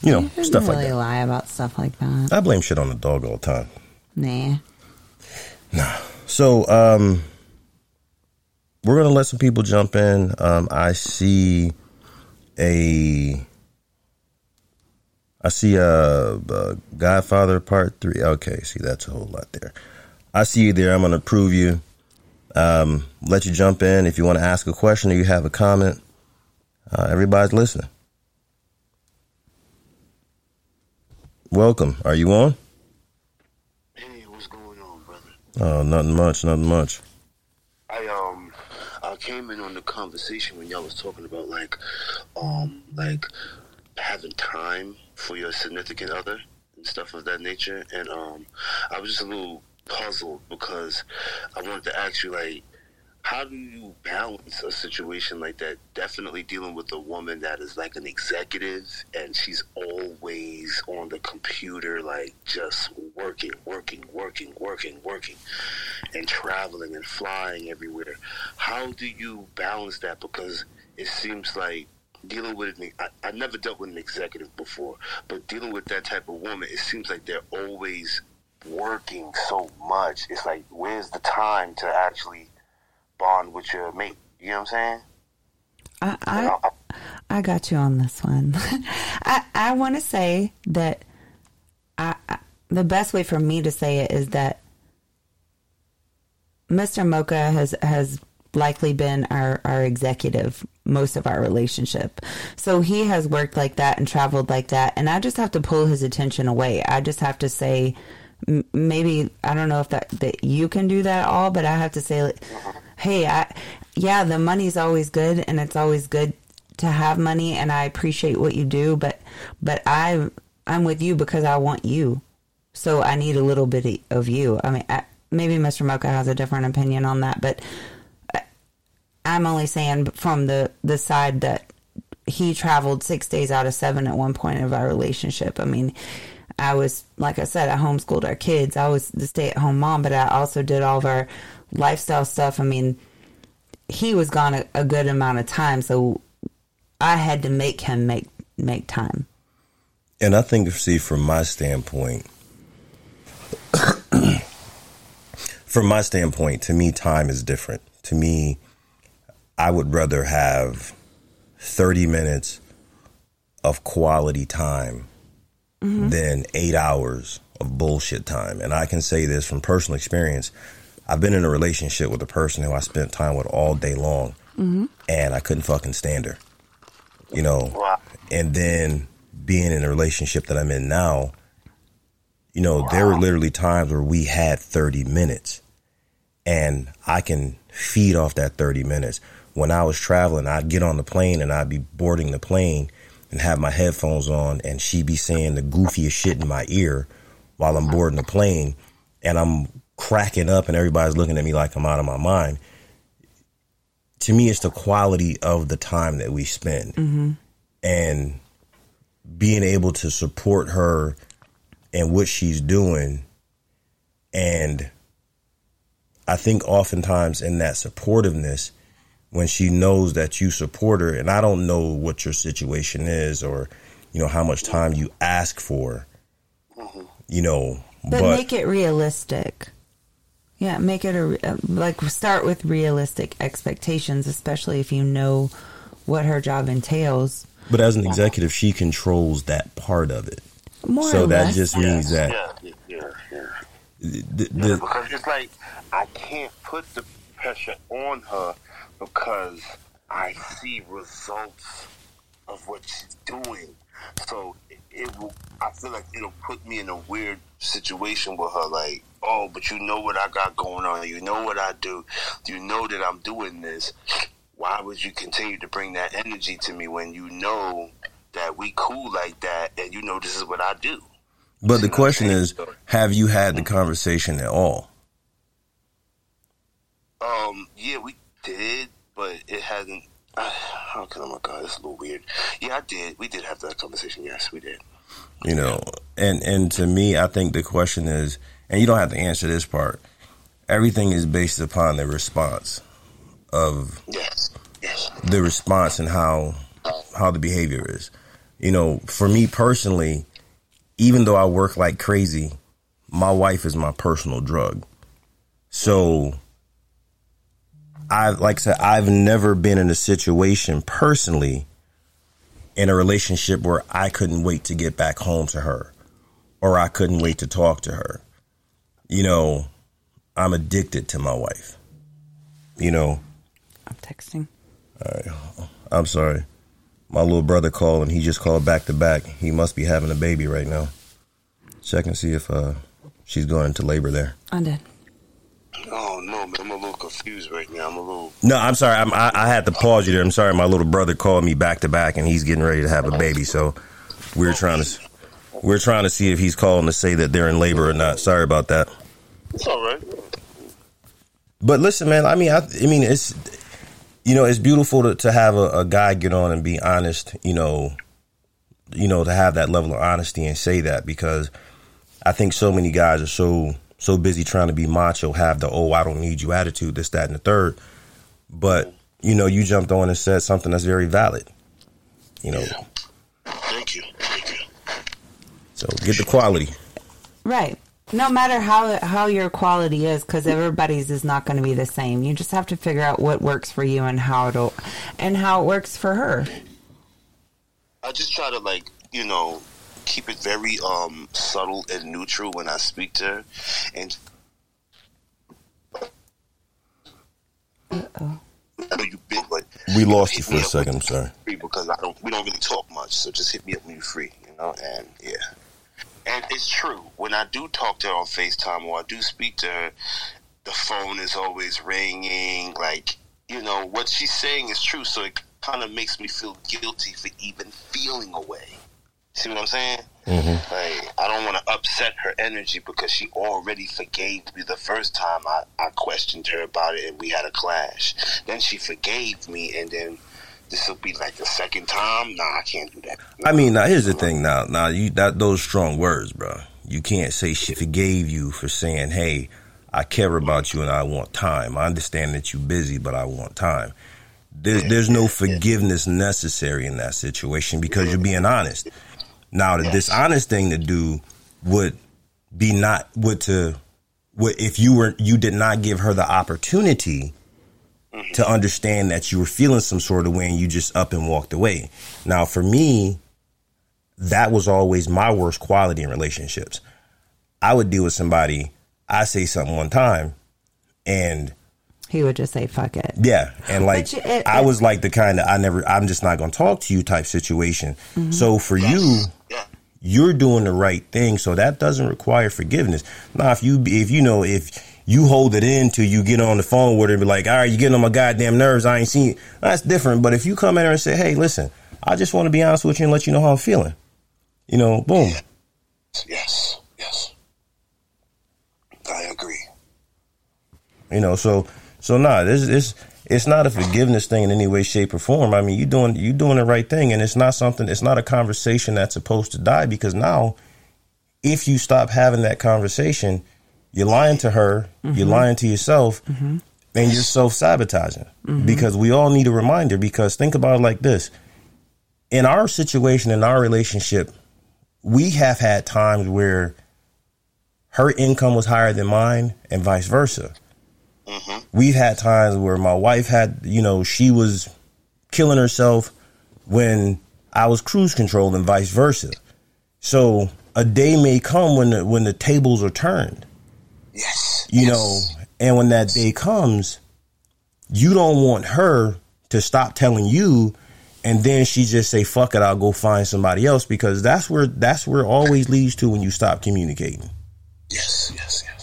You know, you stuff really like that. lie about stuff like that. I blame shit on the dog all the time. Nah. Nah. So, um, we're gonna let some people jump in. Um, I see a, I see a, a Godfather Part Three. Okay, see that's a whole lot there. I see you there. I'm gonna approve you. Um, let you jump in if you want to ask a question or you have a comment. Uh, everybody's listening. Welcome. Are you on? Hey, what's going on, brother? Oh, nothing much. Nothing much. I um I came in on the conversation when y'all was talking about like um like having time for your significant other and stuff of that nature and um I was just a little puzzled because I wanted to ask you like how do you balance a situation like that? Definitely dealing with a woman that is like an executive and she's always on the computer, like just working, working, working, working, working, and traveling and flying everywhere. How do you balance that? Because it seems like dealing with an, I, I never dealt with an executive before, but dealing with that type of woman, it seems like they're always working so much. It's like, where's the time to actually bond with your mate? You know what I'm saying? I, I, I got you on this one. I, I want to say that I, I, the best way for me to say it is that Mr. Mocha has, has likely been our, our executive most of our relationship. So he has worked like that and traveled like that. And I just have to pull his attention away. I just have to say, maybe, I don't know if that, that you can do that all, but I have to say, like, mm-hmm. Hey, I, yeah, the money's always good and it's always good to have money and I appreciate what you do, but, but I, I'm with you because I want you. So I need a little bit of you. I mean, I, maybe Mr. Mocha has a different opinion on that, but I'm only saying from the, the side that he traveled six days out of seven at one point of our relationship. I mean, I was, like I said, I homeschooled our kids. I was the stay at home mom, but I also did all of our lifestyle stuff. I mean, he was gone a, a good amount of time, so I had to make him make make time. And I think, see, from my standpoint, from my standpoint, to me, time is different. To me, I would rather have 30 minutes of quality time mm-hmm. than eight hours of bullshit time. And I can say this from personal experience. I've been in a relationship with a person who I spent time with all day long, and I couldn't fucking stand her. You know, Wow. and then being in a relationship that I'm in now, you know, there were literally times where we had 30 minutes and I can feed off that 30 minutes. When I was traveling, I'd get on the plane and I'd be boarding the plane and have my headphones on and she'd be saying the goofiest shit in my ear while I'm boarding the plane and I'm cracking up and everybody's looking at me like I'm out of my mind. To me, it's the quality of the time that we spend. Mm-hmm. And being able to support her and what she's doing. And I think oftentimes in that supportiveness, when she knows that you support her, and I don't know what your situation is or, you know, how much time you ask for, mm-hmm. you know, but, but make it realistic. Yeah, make it a uh, like start with realistic expectations, especially if you know what her job entails. But as an executive, she controls that part of it. More so that less. just means that. Yeah, yeah, yeah. The, the, yeah, because it's like I can't put the pressure on her because I see results of what she's doing. So it, will. I feel like it'll put me in a weird situation with her. Like, oh, but you know what I got going on. You know what I do. You know that I'm doing this why would you continue to bring that energy to me when you know that we cool like that and you know this is what I do? But the question is, have you had the conversation at all? Um, yeah, we did, but it hasn't. Uh, okay, oh my god, it's a little weird. Yeah, I did. We did have that conversation. Yes, we did. You know, and and to me, I think the question is, and you don't have to answer this part. Everything is based upon the response of yes. Yes. the response and how how the behavior is. You know, for me personally, even though I work like crazy, my wife is my personal drug. So I like I said, I've never been in a situation personally in a relationship where I couldn't wait to get back home to her or I couldn't wait to talk to her. You know, I'm addicted to my wife. You know, I'm texting. All right. I'm sorry. My little brother called and he just called back to back. He must be having a baby right now. Check and see if uh, she's going into labor there. I did. Oh no, man! I'm a little confused right now. I'm a little. No, I'm sorry. I'm, I, I had to pause you there. I'm sorry. My little brother called me back to back, and he's getting ready to have a baby. So we're trying to we're trying to see if he's calling to say that they're in labor or not. Sorry about that. It's all right. But listen, man. I mean, I, I mean, it's you know, it's beautiful to, to have a, a, guy get on and be honest, you know, you know, to have that level of honesty and say that because I think so many guys are so so busy trying to be macho, have the oh I don't need you attitude, this, that, and the third. But, you know, you jumped on and said something that's very valid. You know. Yeah. Thank you. Thank you. So get the quality. Right no matter how how your quality is because everybody's is not going to be the same you just have to figure out what works for you and how it and how it works for her i just try to like you know keep it very um subtle and neutral when i speak to her and Uh-oh. I know you big, but we lost you for a second. I'm sorry. Because I don't, we don't really talk much, so just hit me up when you're free, you know. And yeah, and it's true. When I do talk to her on FaceTime or I do speak to her, the phone is always ringing. Like, you know, what she's saying is true. So it kind of makes me feel guilty for even feeling away. See what I'm saying? Mm-hmm. Like, I don't want to upset her energy because she already forgave me the first time I, I questioned her about it and we had a clash. Then she forgave me and then this will be like the second time. Nah, I can't do that. I mean, now here's the thing. Now, now you that those strong words, bro. You can't say she forgave you for saying, "Hey, I care about you and I want time." I understand that you're busy, but I want time. There's there's no forgiveness necessary in that situation because you're being honest. Now, the yes. dishonest thing to do would be not would to would if you were you did not give her the opportunity to understand that you were feeling some sort of way and you just up and walked away. Now, for me, that was always my worst quality in relationships. I would deal with somebody, I say something one time, and he would just say fuck it. Yeah, and like you, it, I was like the kind of I never I'm just not going to talk to you type situation. Mm-hmm. So for yes. you you're doing the right thing, so that doesn't require forgiveness. Now, if you if you know if you hold it in till you get on the phone with her and be like, all right, you're getting on my goddamn nerves. I ain't seen you. That's different. But if you come at her and say, hey, listen, I just want to be honest with you and let you know how I'm feeling, you know, boom. Yes, yes. I agree. You know, so, so nah, this, this, it's not a forgiveness thing in any way, shape, or form. I mean, you doing you doing the right thing, and it's not something. It's not a conversation that's supposed to die because now, if you stop having that conversation, you're lying to her, mm-hmm. you're lying to yourself, mm-hmm. and you're self sabotaging. Mm-hmm. Because we all need a reminder. Because think about it like this: in our situation, in our relationship, we have had times where her income was higher than mine, and vice versa Mm-hmm. We've had times where my wife had, you know, she was killing herself when I was cruise control and vice versa. So a day may come when the when the tables are turned. Yes. You yes. know, and when that day comes, you don't want her to stop telling you and then she just say fuck it I'll go find somebody else because that's where that's where it always leads to when you stop communicating. Yes, yes, yes.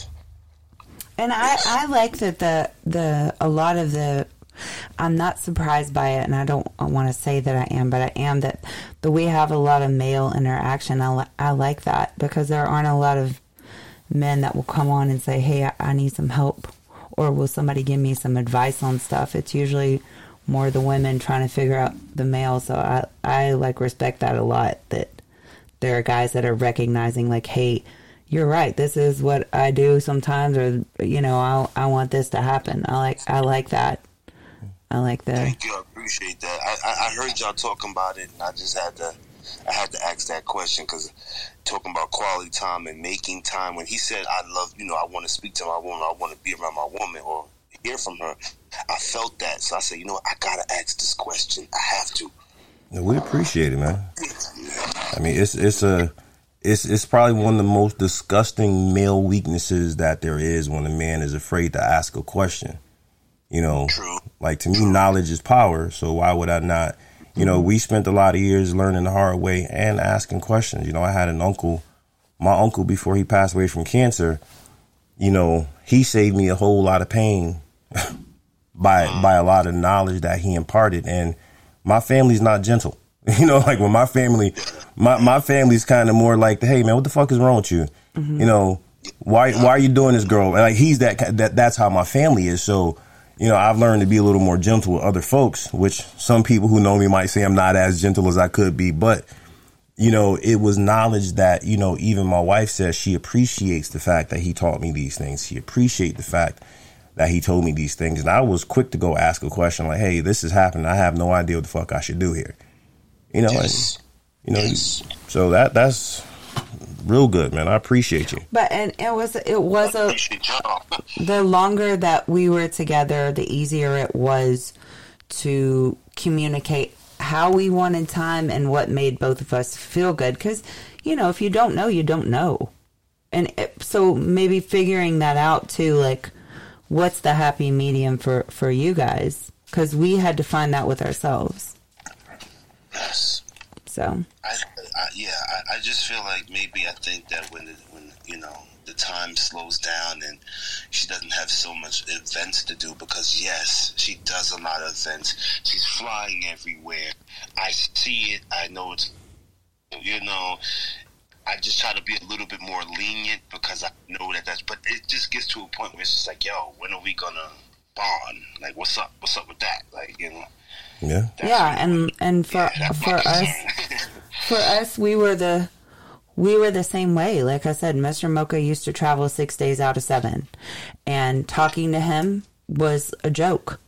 And I, I like that the the a lot of the I'm not surprised by it, and I don't want to say that I am, but I am that the we have a lot of male interaction. I, I like that because there aren't a lot of men that will come on and say, "Hey, I, I need some help," or will somebody give me some advice on stuff. It's usually more the women trying to figure out the male. So I I like respect that a lot. That there are guys that are recognizing like, "Hey." You're right. This is what I do sometimes, or you know, I I want this to happen. I like I like that. I like that. Thank you. I appreciate that. I, I heard y'all talking about it, and I just had to I had to ask that question because talking about quality time and making time. When he said, "I love," you know, I want to speak to my woman, I want to be around my woman, or hear from her. I felt that, so I said, you know, what? I gotta ask this question. I have to. We appreciate it, man. I mean, it's it's a it's it's probably one of the most disgusting male weaknesses that there is when a man is afraid to ask a question. You know, True. like to me, knowledge is power. So why would I not? You know, we spent a lot of years learning the hard way and asking questions. You know, I had an uncle, my uncle before he passed away from cancer. You know, he saved me a whole lot of pain by by a lot of knowledge that he imparted. And my family's not gentle. You know, like when my family, my my family's kind of more like, hey man, what the fuck is wrong with you? Mm-hmm. You know, why why are you doing this, girl? And like he's that that that's how my family is. So, you know, I've learned to be a little more gentle with other folks, which some people who know me might say I'm not as gentle as I could be, but you know, it was knowledge that, you know, even my wife says she appreciates the fact that he taught me these things. She appreciates the fact that he told me these things. And I was quick to go ask a question like, hey, this is happening. I have no idea what the fuck I should do here. You know, yes. and, you know, yes. so that that's real good, man. I appreciate you. But and it was it was a the longer that we were together, the easier it was to communicate how we wanted time and what made both of us feel good. Because you know, if you don't know, you don't know, and it, so maybe figuring that out too, like what's the happy medium for for you guys? Because we had to find that with ourselves. Yes. So. I, I yeah, I, I, just feel like maybe I think that when the, when you know the time slows down and she doesn't have so much events to do because yes, she does a lot of events. She's flying everywhere. I see it. I know it's you know. I just try to be a little bit more lenient because I know that that's. But it just gets to a point where it's just like, yo, when are we gonna bond? Like, what's up? What's up with that? Like, you know. Yeah. Yeah, and and for yeah, for us for us we were the we were the same way. Like I said, Mr. Mocha used to travel 6 days out of 7 and talking to him was a joke.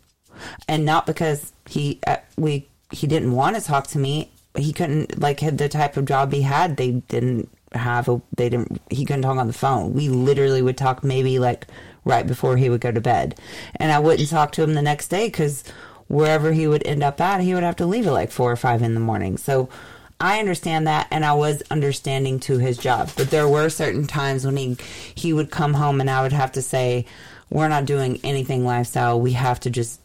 And not because he uh, we he didn't want to talk to me. He couldn't like the type of job he had, they didn't have a they didn't he couldn't talk on the phone. We literally would talk maybe like right before he would go to bed. And I wouldn't talk to him the next day cuz wherever he would end up at, he would have to leave at like four or five in the morning. So I understand that, and I was understanding to his job. But there were certain times when he he would come home, and I would have to say, "We're not doing anything lifestyle. We have to just,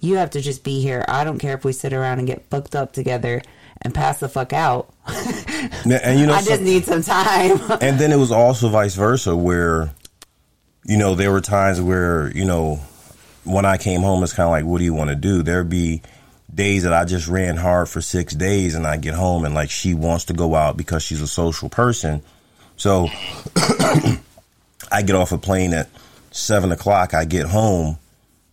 you have to just be here. I don't care if we sit around and get booked up together." and pass the fuck out. and you know, I just need some time. and then it was also vice versa, where you know there were times where you know when I came home, it's kind of like, what do you want to do? There'd be days that I just ran hard for six days and I get home and like she wants to go out because she's a social person. So I get off a plane at seven o'clock. I get home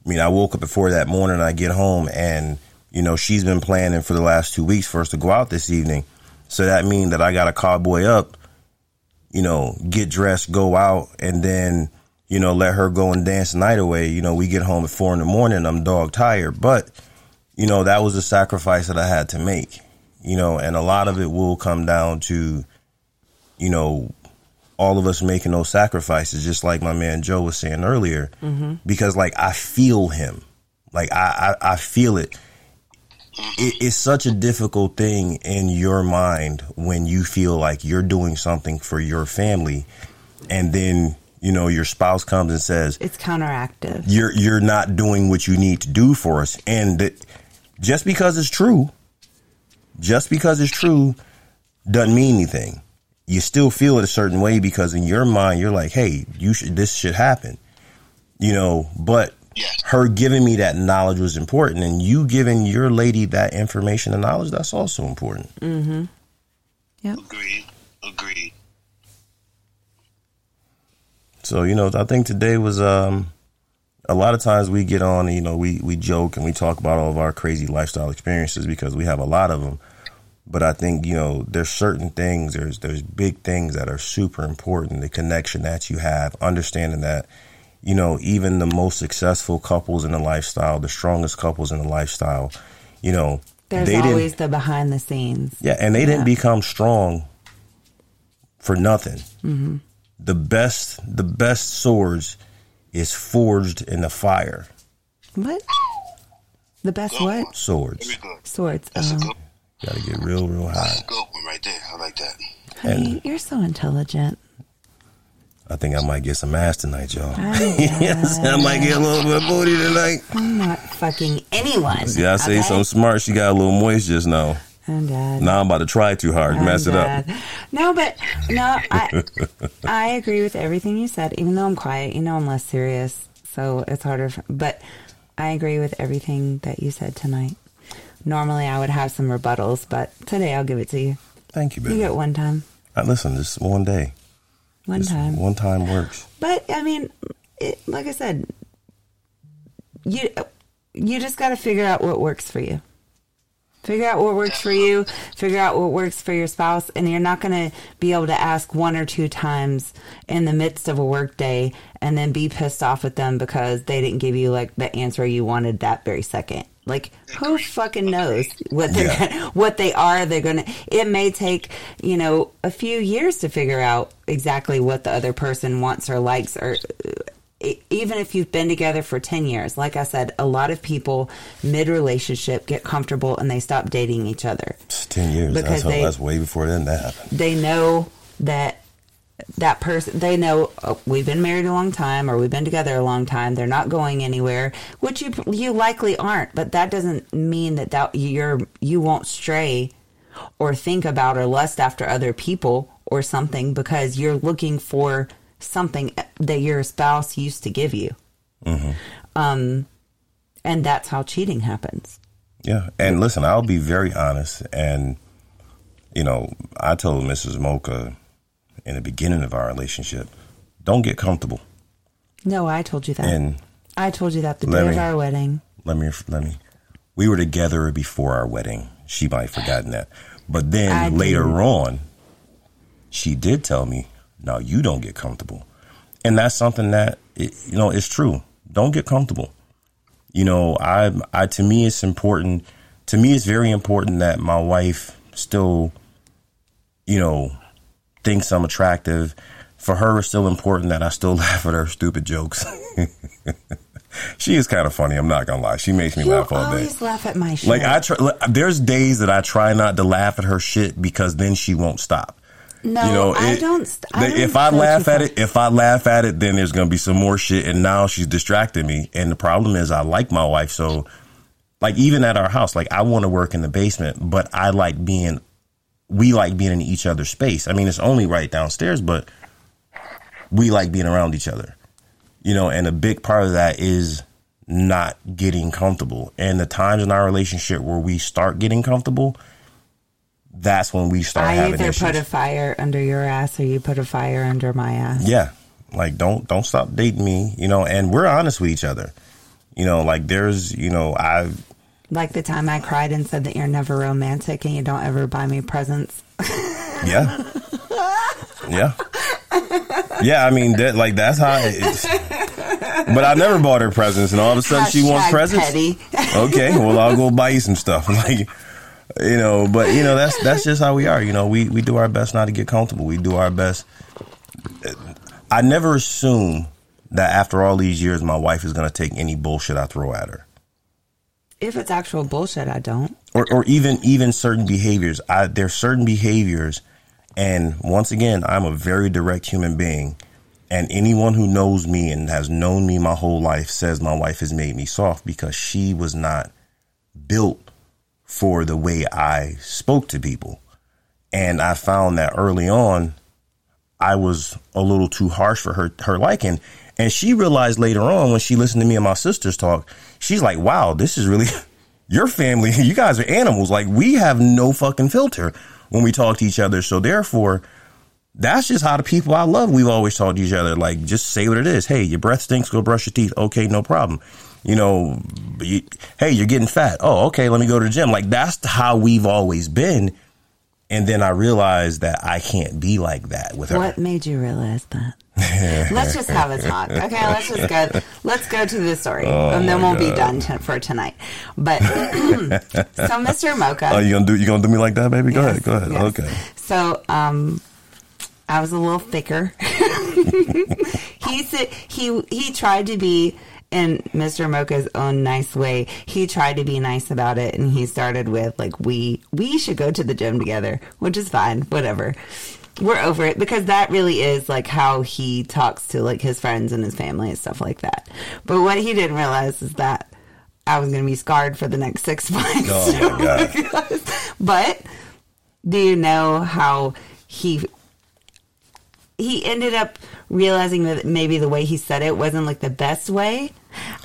I mean, I woke up before that morning. I get home, and you know she's been planning for the last two weeks for us to go out this evening. So that means that I got to cowboy up, you know, get dressed, go out, and then you know let her go and dance the night away. You know, we get home at four in the morning. I'm dog tired, but you know that was a sacrifice that I had to make. You know, and a lot of it will come down to, you know, all of us making those sacrifices, just like my man Joe was saying earlier, mm-hmm. because like I feel him, like I I, I feel it. it. It's such a difficult thing in your mind when you feel like you're doing something for your family, and then you know your spouse comes and says it's counteractive. You're you're not doing what you need to do for us, and that just because it's true, just because it's true, doesn't mean anything you still feel it a certain way because in your mind you're like, hey, you should this should happen, you know. But yes. her giving me that knowledge was important, and you giving your lady that information and knowledge that's also important. Mm-hmm. Yep. Agreed. Agreed. So you know, I think today was um, a lot of times we get on, you know, we we joke and we talk about all of our crazy lifestyle experiences because we have a lot of them but I think you know there's certain things there's there's big things that are super important. The connection that you have, understanding that you know even the most successful couples in the lifestyle, the strongest couples in the lifestyle, you know, there's they always the behind the scenes. Yeah, and they yeah. didn't become strong for nothing. Mm-hmm. The best the best swords is forged in the fire. What? The best what? Swords. Swords. Um, Got to get real, real high. That's a good one right there. I like that. Honey, and you're so intelligent. I think I might get some ass tonight, y'all. yes, I might get a little bit of booty tonight. I'm not fucking anyone. See, I say okay? something smart. She got a little moist just now. I'm. Now I'm about to try too hard, I'm mess it up. No, but no, I I agree with everything you said. Even though I'm quiet, you know, I'm less serious, so it's harder. For, but I agree with everything that you said tonight. Normally, I would have some rebuttals, but today I'll give it to you. Thank you, baby. You get one time. Listen, just one day. One just time. One time works. But I mean, it, like I said, you you just got to figure out what works for you. Figure out what works for you. Figure out what works for your spouse, and you're not going to be able to ask one or two times in the midst of a work day and then be pissed off at them because they didn't give you like the answer you wanted that very second. Like who fucking knows what they yeah. what they are? They're gonna. It may take you know a few years to figure out exactly what the other person wants or likes, or even if you've been together for ten years. Like I said, a lot of people mid relationship get comfortable and they stop dating each other. It's ten years. Because that's, they, that's way before then that happened. They know that that person they know oh, we've been married a long time or we've been together a long time they're not going anywhere which you you likely aren't but that doesn't mean that that you're you won't stray or think about or lust after other people or something because you're looking for something that your spouse used to give you mm-hmm. um and that's how cheating happens yeah and listen i'll be very honest and you know i told mrs mocha in the beginning of our relationship, don't get comfortable. No, I told you that. And I told you that the day me, of our wedding. Let me let me. We were together before our wedding. She might have forgotten that, but then I later didn't. on, she did tell me, "No, you don't get comfortable," and that's something that it, you know is true. Don't get comfortable. You know, I, I to me it's important. To me, it's very important that my wife still, you know, thinks I'm attractive. For her, it's still important that I still laugh at her stupid jokes. she is kind of funny. I'm not gonna lie. She makes me you laugh all day. Always laugh at my shit. Like I try. There's days that I try not to laugh at her shit because then she won't stop. No, you know, I, don't, I if I laugh at it, if I laugh at it, then there's gonna be some more shit, and now she's distracting me. And the problem is, I like my wife, so like even at our house, like I want to work in the basement, but I like being we like being in each other's space. I mean, it's only right downstairs, but we like being around each other. You know, and a big part of that is not getting comfortable. And the times in our relationship where we start getting comfortable, that's when we start I having either issues. put a fire under your ass or you put a fire under my ass. Yeah. Like don't don't stop dating me, you know, and we're honest with each other. You know, like there's, you know, I Like the time I cried and said that you're never romantic and you don't ever buy me presents. yeah. Yeah. Yeah, I mean that like that's how it's But I never bought her presents and all of a sudden she wants presents. petty. okay, well I'll go buy you some stuff. Like you know, but you know, that's that's just how we are. You know, we, we do our best not to get comfortable. We do our best. I never assume that after all these years my wife is gonna take any bullshit I throw at her. If it's actual bullshit, I don't. or, or even even certain behaviors. I, there's certain behaviors, and once again, I'm a very direct human being, and anyone who knows me and has known me my whole life says my wife has made me soft because she was not built for the way I spoke to people, and I found that early on, I was a little too harsh for her her liking. And she realized later on when she listened to me and my sisters talk, she's like, wow, this is really your family. You guys are animals. Like, we have no fucking filter when we talk to each other. So, therefore, that's just how the people I love, we've always talked to each other. Like, just say what it is. Hey, your breath stinks, go brush your teeth. Okay, no problem. You know, you, hey, you're getting fat. Oh, okay, let me go to the gym. Like, that's how we've always been. And then I realized that I can't be like that with her. What made you realize that? let's just have a talk. Okay, let's just go. Let's go to the story, and then we'll be done t- for tonight. But so, Mr. Mocha. Oh, you gonna do you gonna do me like that, baby? Go Yes, ahead, go ahead. yes. Okay. So, um, I was a little thicker. he said he he tried to be in Mr. Mocha's own nice way. He tried to be nice about it, and he started with like we we should go to the gym together, which is fine, whatever. We're over it because that really is like how he talks to like his friends and his family and stuff like that. But what he didn't realize is that I was going to be scarred for the next six months. Oh my god. but do you know how he he ended up realizing that maybe the way he said it wasn't like the best way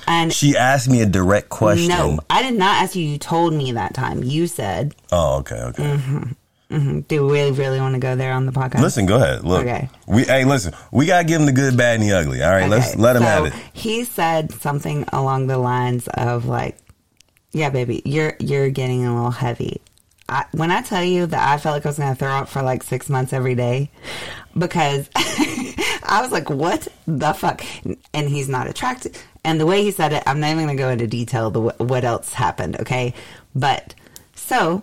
and She asked me a direct question. no i did not ask you you told me that time you said Oh, okay, okay. Mm-hmm. Mm-hmm. do we really really want to go there on the podcast Listen, go ahead. Look, Okay. we hey, listen, we gotta give him the good, bad, and the ugly. All right, let's let him so have it. He said something along the lines of like, "Yeah, baby, you're you're getting a little heavy." I, when I tell you that I felt like I was going to throw up for like six months every day, because I was like, "What the fuck?" And he's not attracted. And the way he said it, I'm not even going to go into detail the what else happened. Okay, but so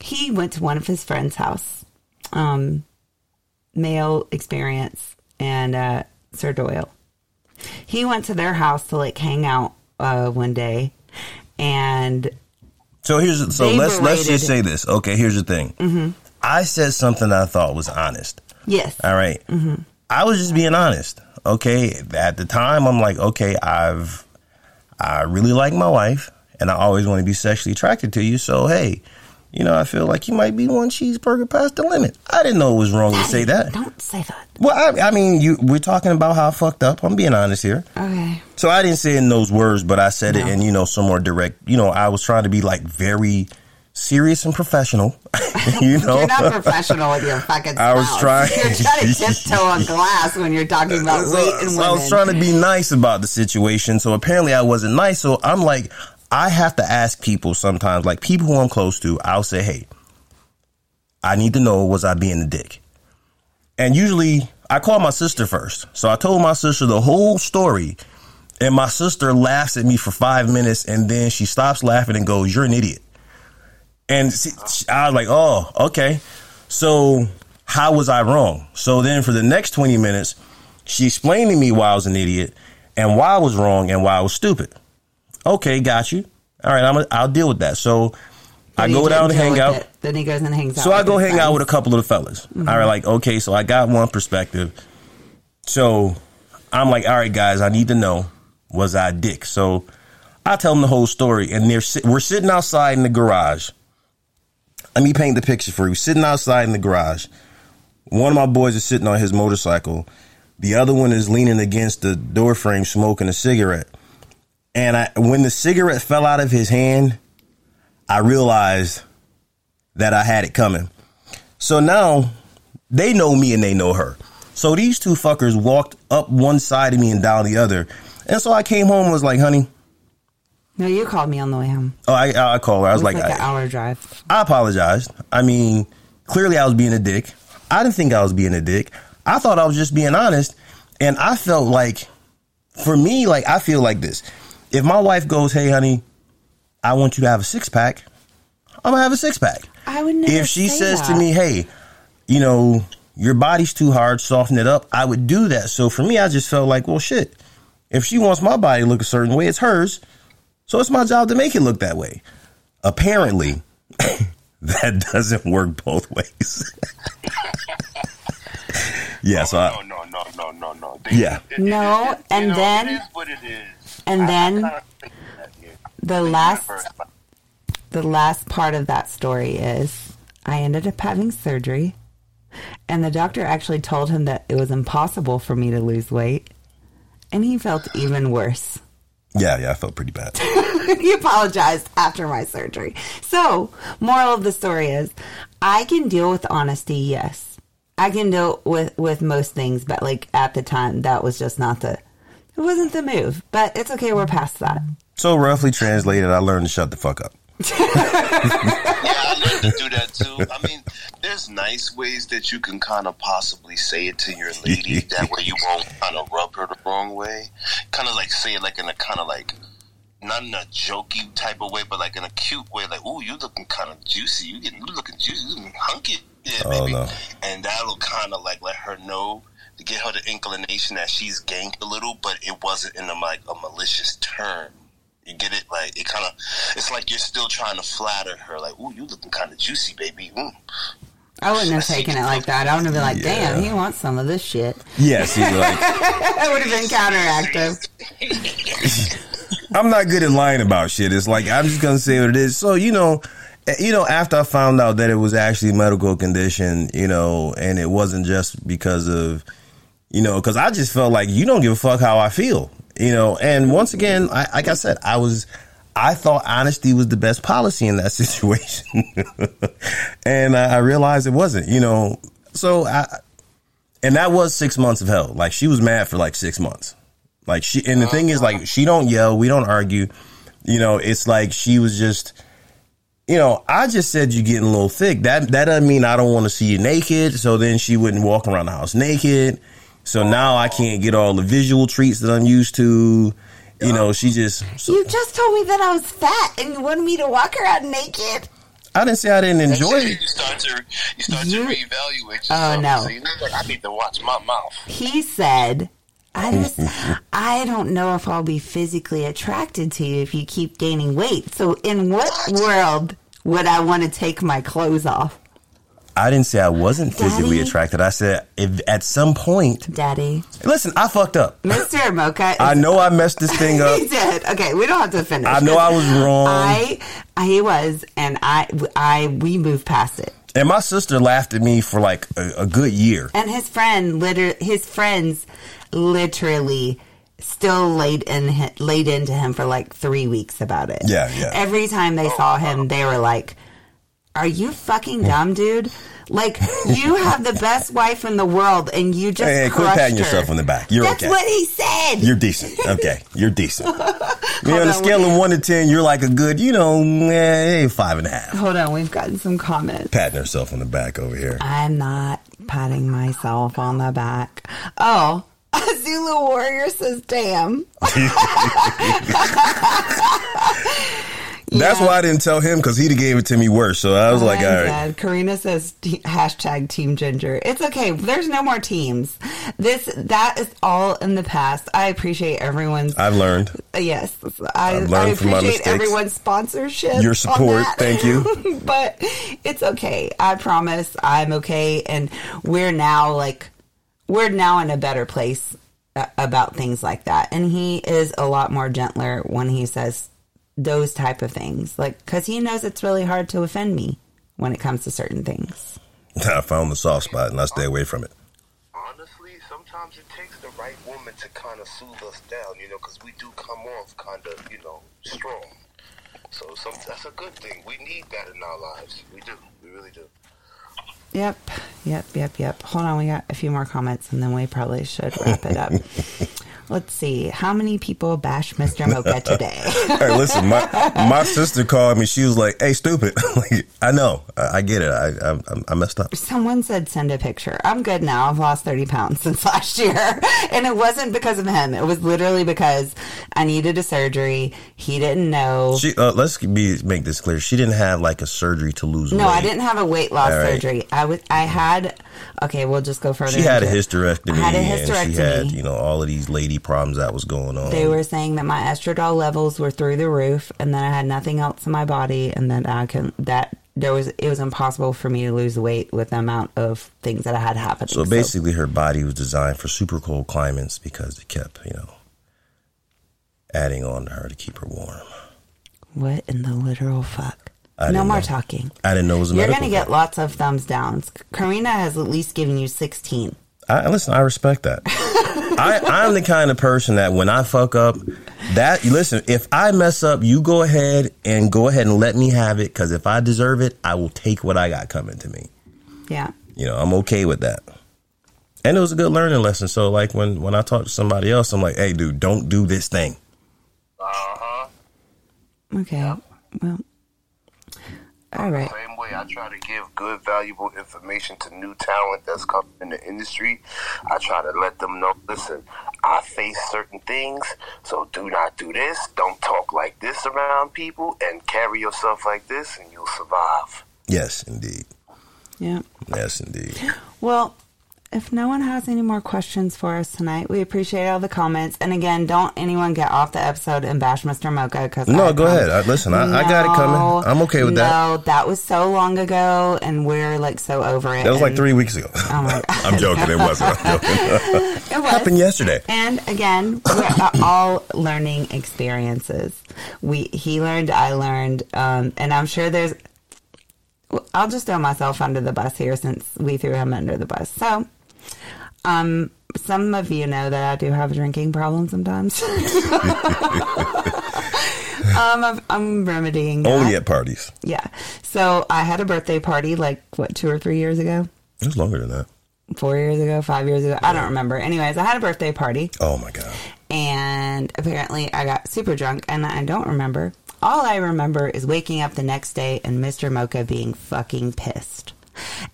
he went to one of his friends' house. Um, male experience and uh, Sir Doyle. He went to their house to like hang out uh, one day, and So here's so They let's let's just say this. Okay, here's the thing. Mm-hmm. I said something I thought was honest. yes, All right. I was just being honest. Okay. At the time, I'm like, okay, I've, I really like my wife and I always want to be sexually attracted to you. So, hey, you know, I feel like you might be one cheeseburger past the limit. I didn't know it was wrong to say that. don't say that. Well, I, I mean, you, we're talking about how I fucked up. I'm being honest here. Okay, So I didn't say it in those words, but I said it in, you know, some more direct, you know, I was trying to be like very serious and professional. you know, you're not professional with your fucking. I was trying- You're trying to tiptoe on glass when you're talking about weight and so women. I was trying to be nice about the situation. So apparently I wasn't nice. So I'm like, I have to ask people sometimes, like people who I'm close to, I'll say, hey, I need to know was I being a dick? And usually I call my sister first. So I told my sister the whole story. And my sister laughs at me for five minutes and then she stops laughing and goes, You're an idiot. And I was like, Oh, okay. So how was I wrong? So then for the next 20 minutes, she explained to me why I was an idiot and why I was wrong and why I was stupid. Okay, got you. All right, I'm a, I'll deal with that. So I go down and hang out. it. Then he goes and hangs out. So I go hang out with a couple of the fellas. Mm-hmm. All right, like, okay, so I got one perspective. So I'm like, all right, guys, I need to know was I a dick? So I tell them the whole story, and they're we're sitting outside in the garage. Let me paint the picture for you. Sitting outside in the garage. One of my boys is sitting on his motorcycle. The other one is leaning against the door frame smoking a cigarette. And I, when the cigarette fell out of his hand, I realized that I had it coming. So now they know me and they know her. So these two fuckers walked up one side of me and down the other. And so I came home and was like, honey, No, you called me on the way home. Oh, I, I called her. I was, was like, like, an I, hour drive. I apologized. I mean, clearly I was being a dick. I didn't think I was being a dick. I thought I was just being honest. And I felt like, for me, like, I feel like this. If my wife goes, hey, honey, I want you to have a six pack, I'm going to have a six pack. I would never. If she say says to me, hey, you know, your body's too hard, soften it up, I would do that. So for me, I just felt like, well, shit. If she wants my body to look a certain way, it's hers. So it's my job to make it look that way. Apparently, that doesn't work both ways. yeah, oh, so I, Oh, no, no, no, no, no, no. Yeah. No, it- and know, then- it is what it is. And I- then I kinda think that, yeah. the last Universe, the last part of that story is I ended up having surgery, and the doctor actually told him that it was impossible for me to lose weight, and he felt even worse. yeah, yeah, I felt pretty bad. he apologized after my surgery. So, moral of the story is I can deal with honesty, yes. I can deal with with most things, but like at the time that was just not the it wasn't the move. But it's okay, we're past that. So roughly translated, I learned to shut the fuck up. Yeah, I learned to do that too. I mean, there's nice ways that you can kind of possibly say it to your lady. that way you won't kind of rub her the wrong way. Kind of like say it like in a kind of like, not in a jokey type of way, but like in a cute way. Like, ooh, you looking kind of juicy. You getting, you looking juicy. You looking hunky. Yeah, Oh, baby. no. And that'll kind of like let her know to get her the inclination that she's gained a little, but it wasn't in a like a malicious term. You get it? Like it kind of, it's like you're still trying to flatter her. Like, ooh, you looking kind of juicy, baby. Mm. I wouldn't have taken it like that. I would have been like, damn, he wants some of this shit. Yes, he's like, I would have been counteractive. I'm not good at lying about shit. It's like I'm just gonna say what it is. So you know, eh, you know, after I found out that it was actually a medical condition, you know, and it wasn't just because of, you know, because I just felt like you don't give a fuck how I feel, you know. And once again, I, like I said, I was. I thought honesty was the best policy in that situation, and I, I realized it wasn't. You know, so I, and that was six months of hell. Like she was mad for like six months. Like she, and the thing is, like she don't yell, we don't argue. You know, it's like she was just, you know, I just said you're getting a little thick. That that doesn't mean I don't want to see you naked. So then she wouldn't walk around the house naked. So now I can't get all the visual treats that I'm used to. You know, she just. So, You just told me that I was fat and you wanted me to walk around naked. I didn't say I didn't enjoy you it. start to you start You- to mm-hmm. reevaluate oh, yourself. Oh, no. So you know what? I need to watch my mouth. He said, I just, I don't know if I'll be physically attracted to you if you keep gaining weight. So, in what world would I want to take my clothes off? I didn't say I wasn't physically Daddy? attracted. I said if at some point. Daddy. Listen, I fucked up. Mr. Mocha. I know I messed this thing up. he did. Okay, we don't have to finish. I know I was wrong. I, I was, and I, I, we moved past it. And my sister laughed at me for like a, a good year. And his friend, liter- his friends, literally still laid in laid into him for like three weeks about it. Yeah, yeah. Every time they saw him, they were like, "Are you fucking dumb, dude? Like you have the best wife in the world, and you just Hey, hey, quit patting her." yourself on the back. You're That's okay. what he said. You're decent. Okay, you're decent. Me on on, a scale of one to ten, you're like a good, you know, eh, five and a half. Hold on, we've gotten some comments. Patting herself on the back over here. I'm not patting myself on the back. Oh, Zulu Warrior says, "Damn." That's Yeah. why I didn't tell him because he'd have gave it to me worse. So I was like, all right. Karina says t- hashtag Team Ginger. It's okay. There's no more teams. This that is all in the past. I appreciate everyone's I've learned yes. I, I've I learned from my appreciate everyone's sponsorship. Your support. Thank you. but it's okay. I promise. I'm okay, and we're now like we're now in a better place uh, about things like that. And he is a lot more gentler when he says those type of things, like because he knows it's really hard to offend me when it comes to certain things. I found the soft spot and I stay away from it. Honestly, sometimes it takes the right woman to kind of soothe us down, you know, because we do come off kind of, you know, strong. So some, that's a good thing. We need that in our lives. We do. We really do. Yep, yep, yep, yep. Hold on, we got a few more comments, and then we probably should wrap it up. Let's see. How many people bash Mr. Mocha today? hey, listen, my my sister called me. She was like, "Hey, stupid." like, I know, I, I get it. I, I I messed up. Someone said send a picture. I'm good now. I've lost 30 pounds since last year, and it wasn't because of him. It was literally because I needed a surgery. He didn't know. She uh, let's be make this clear. She didn't have like a surgery to lose no, weight. I didn't have a weight loss right. surgery. I was. I had. Okay, we'll just go further. She had a hysterectomy, I had a and she hysterectomy. had you know all of these problems that was going on. They were saying that my estradiol levels were through the roof, and that I had nothing else in my body, and that I can that there was it was impossible for me to lose weight with the amount of things that I had happening. So basically, her body was designed for super cold climates because it kept, you know, adding on to her to keep her warm. what in the literal fuck? I no more know. talking. I didn't know it was You're gonna get lots of thumbs downs. Karina has at least given you 16. I, listen, I respect that. I, I'm the kind of person that when I fuck up, that listen, if I mess up, you go ahead and go ahead and let me have it because if I deserve it, I will take what I got coming to me. Yeah. You know, I'm okay with that. And it was a good learning lesson. So, like when when I talk to somebody else, I'm like, "Hey, dude, don't do this thing." Uh-huh. Okay. Well. All right. Same way I try to give good, valuable information to new talent that's coming in the industry. I try to let them know, listen, I face certain things, so do not do this. Don't talk like this around people and carry yourself like this and you'll survive. Yes, indeed. Yeah. Yes, indeed. Well, if no one has any more questions for us tonight, we appreciate all the comments. And again, don't anyone get off the episode and bash Mr. Mocha because No, go ahead. I, listen, I, I got it coming. I'm okay with that. No, that was so long ago, and we're like so over it. That was like three weeks ago. Oh my God. I'm joking. It wasn't. I'm joking. It was. Happened yesterday. And again, we're all learning experiences. We he learned, I learned, um, and I'm sure there's. I'll just throw myself under the bus here since we threw him under the bus. So, um, some of you know that I do have a drinking problem sometimes. um, I'm, I'm remedying that. Only at parties. Yeah. So I had a birthday party like what two or three years ago, It was longer than that. four years ago, five years ago. I don't remember. Anyways, I had a birthday party Oh my god. and apparently I got super drunk and I don't remember. All I remember is waking up the next day and Mr. Mocha being fucking pissed.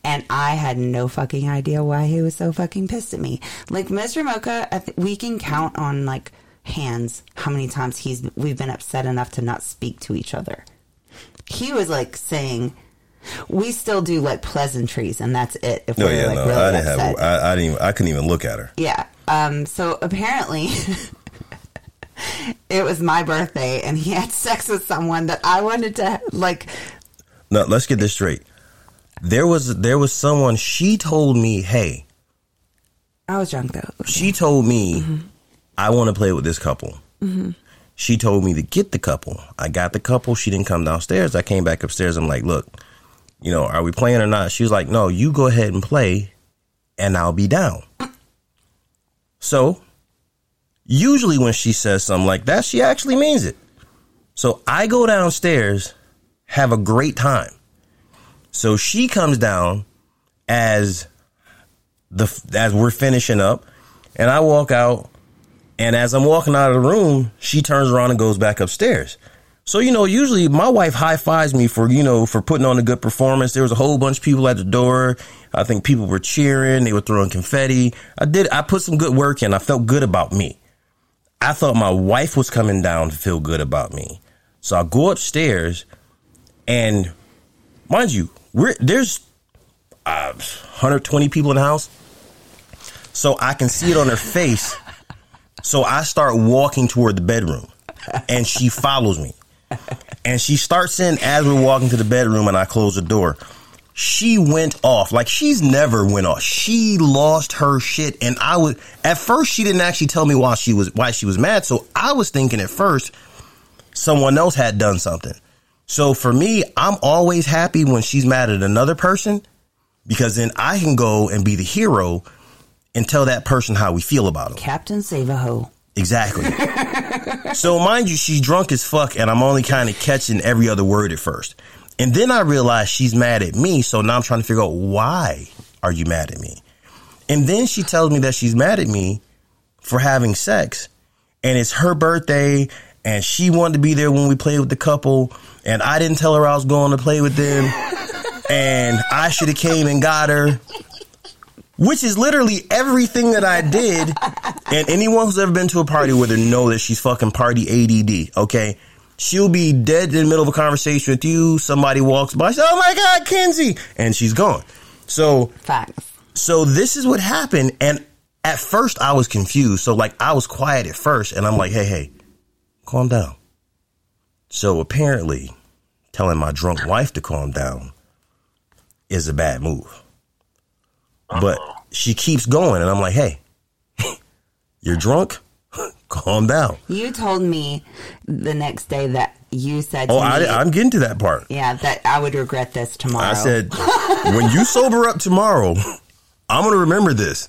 And I had no fucking idea why he was so fucking pissed at me. Like Mr. Mocha, I th- we can count on like hands how many times he's we've been upset enough to not speak to each other. He was like saying, "We still do like pleasantries, and that's it." If No, we're yeah, like no. really I didn't upset. have. I, I didn't. Even, I couldn't even look at her. Yeah. Um, so apparently it was my birthday and he had sex with someone that I wanted to like No, let's get this straight. There was there was someone. She told me, "Hey," I was drunk though. she told me, "I want to play with this couple." She told me to get the couple. I got the couple. She didn't come downstairs. I came back upstairs. I'm like, "Look, you know, are we playing or not?" She was like, "No, you go ahead and play, and I'll be down." So, usually when she says something like that, she actually means it. So I go downstairs, have a great time. So she comes down as the as we're finishing up, and I walk out, and as I'm walking out of the room, she turns around and goes back upstairs. So you know, usually my wife high fives me for you know for putting on a good performance. There was a whole bunch of people at the door. I think people were cheering. They were throwing confetti. I did. I put some good work in. I felt good about me. I thought my wife was coming down to feel good about me. So I go upstairs, and mind you, we're there's uh, 120 people in the house, so I can see it on her face. So I start walking toward the bedroom, and she follows me, and she starts in as we're walking to the bedroom, and I close the door. She went off like she's never went off. She lost her shit, and I was at first she didn't actually tell me why she was why she was mad. So I was thinking at first someone else had done something. So for me, I'm always happy when she's mad at another person because then I can go and be the hero and tell that person how we feel about them. Captain Save a Ho. Exactly. so mind you, she's drunk as fuck, and I'm only kind of catching every other word at first. And then I realize she's mad at me, so now I'm trying to figure out why are you mad at me? And then she tells me that she's mad at me for having sex and it's her birthday and she wanted to be there when we played with the couple and I didn't tell her I was going to play with them and I should have came and got her. Which is literally everything that I did. And anyone who's ever been to a party with her know that she's fucking party ADD, okay? She'll be dead in the middle of a conversation with you. Somebody walks by, says, oh my God, Kenzie. And she's gone. So Facts. so this is what happened. And at first I was confused. So like I was quiet at first and I'm like, hey, hey, calm down. So apparently telling my drunk wife to calm down is a bad move. But uh-huh. she keeps going and I'm like, hey, you're drunk? calm down. You told me the next day that you said Oh, I, I'm getting to that part. yeah, that I would regret this tomorrow. I said, when you sober up tomorrow, I'm going to remember this.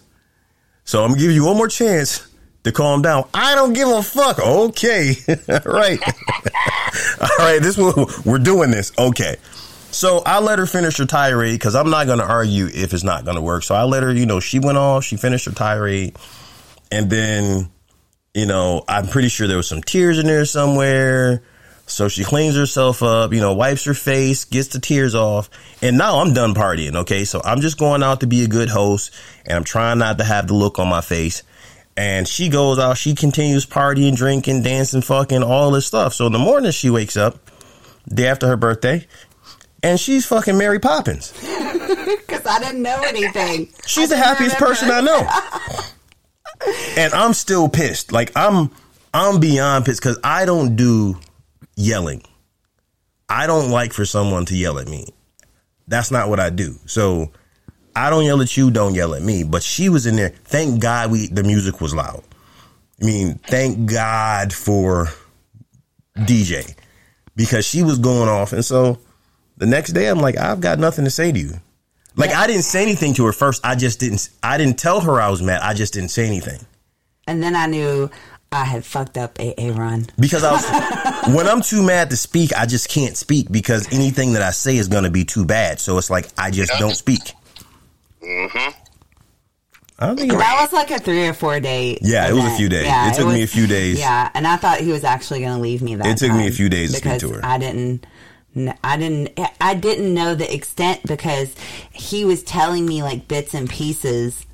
So I'm going to give you one more chance to calm down. I don't give a fuck. Okay. right. All right. This will, we're doing this. Okay. So I let her finish her tirade because I'm not going to argue if it's not going to work. So I let her, you know, she went off, she finished her tirade. And then, you know, I'm pretty sure there was some tears in there somewhere. So she cleans herself up, you know, wipes her face, gets the tears off, and now I'm done partying. Okay, so I'm just going out to be a good host, and I'm trying not to have the look on my face. And she goes out, she continues partying, drinking, dancing, fucking all this stuff. So in the morning, she wakes up, day after her birthday, and she's fucking Mary Poppins. because I didn't know anything. She's the happiest person I know. and I'm still pissed. Like I'm I'm beyond pissed because I don't do yelling. I don't like for someone to yell at me. That's not what I do. So I don't yell at you, don't yell at me. But she was in there. Thank God we the music was loud. I mean, thank God for DJ. Because she was going off. And so the next day I'm like, I've got nothing to say to you. Like I didn't say anything to her first. I just didn't. I didn't tell her I was mad. I just didn't say anything And then I knew I had fucked up AA run. because I was. when I'm too mad to speak, I just can't speak because anything that I say is going to be too bad. So it's like I just don't speak. Mm-hmm. I don't think. It, That was like a three or four day. Yeah, it was a few days. Yeah, It took me a few days. Yeah, and I thought he was actually going to leave me that. It took me a few days to speak because to her. I didn't. I didn't. I didn't know the extent because he was telling me like bits and pieces,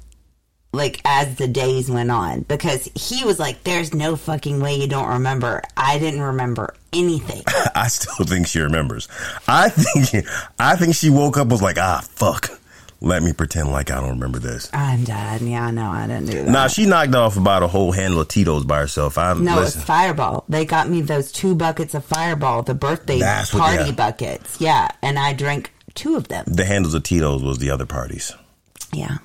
like as the days went on. Because he was like, "There's no fucking way you don't remember." I didn't remember anything. I still think she remembers. I think. I think she woke up was like, ah, fuck. Let me pretend like I don't remember this. I'm dead. Yeah, I know. I didn't do that. Nah, she knocked off about a whole handle of Tito's by herself. I'm No, listen. it's Fireball. They got me those two buckets of Fireball, the birthday That's what- party yeah. buckets. Yeah, and I drank two of them. The handles of Tito's was the other parties. Yeah.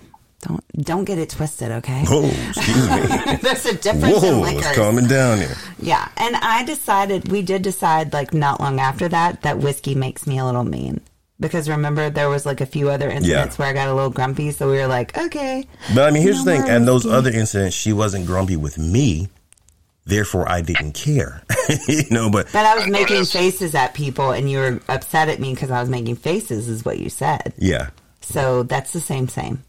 Don't don't get it twisted, okay? Oh, excuse me. There's a difference in Whoa, it's liquors. calming down here. Yeah, and I decided we did decide like not long after that that whiskey makes me a little mean. Because remember there was like a few other incidents Yeah. where I got a little grumpy, so we were like, okay. But I mean, here's No the thing. And those other incidents, she wasn't grumpy with me. Therefore, I didn't care. you know, but But I was making faces at people and you were upset at me because I was making faces is what you said. yeah, So that's the same same.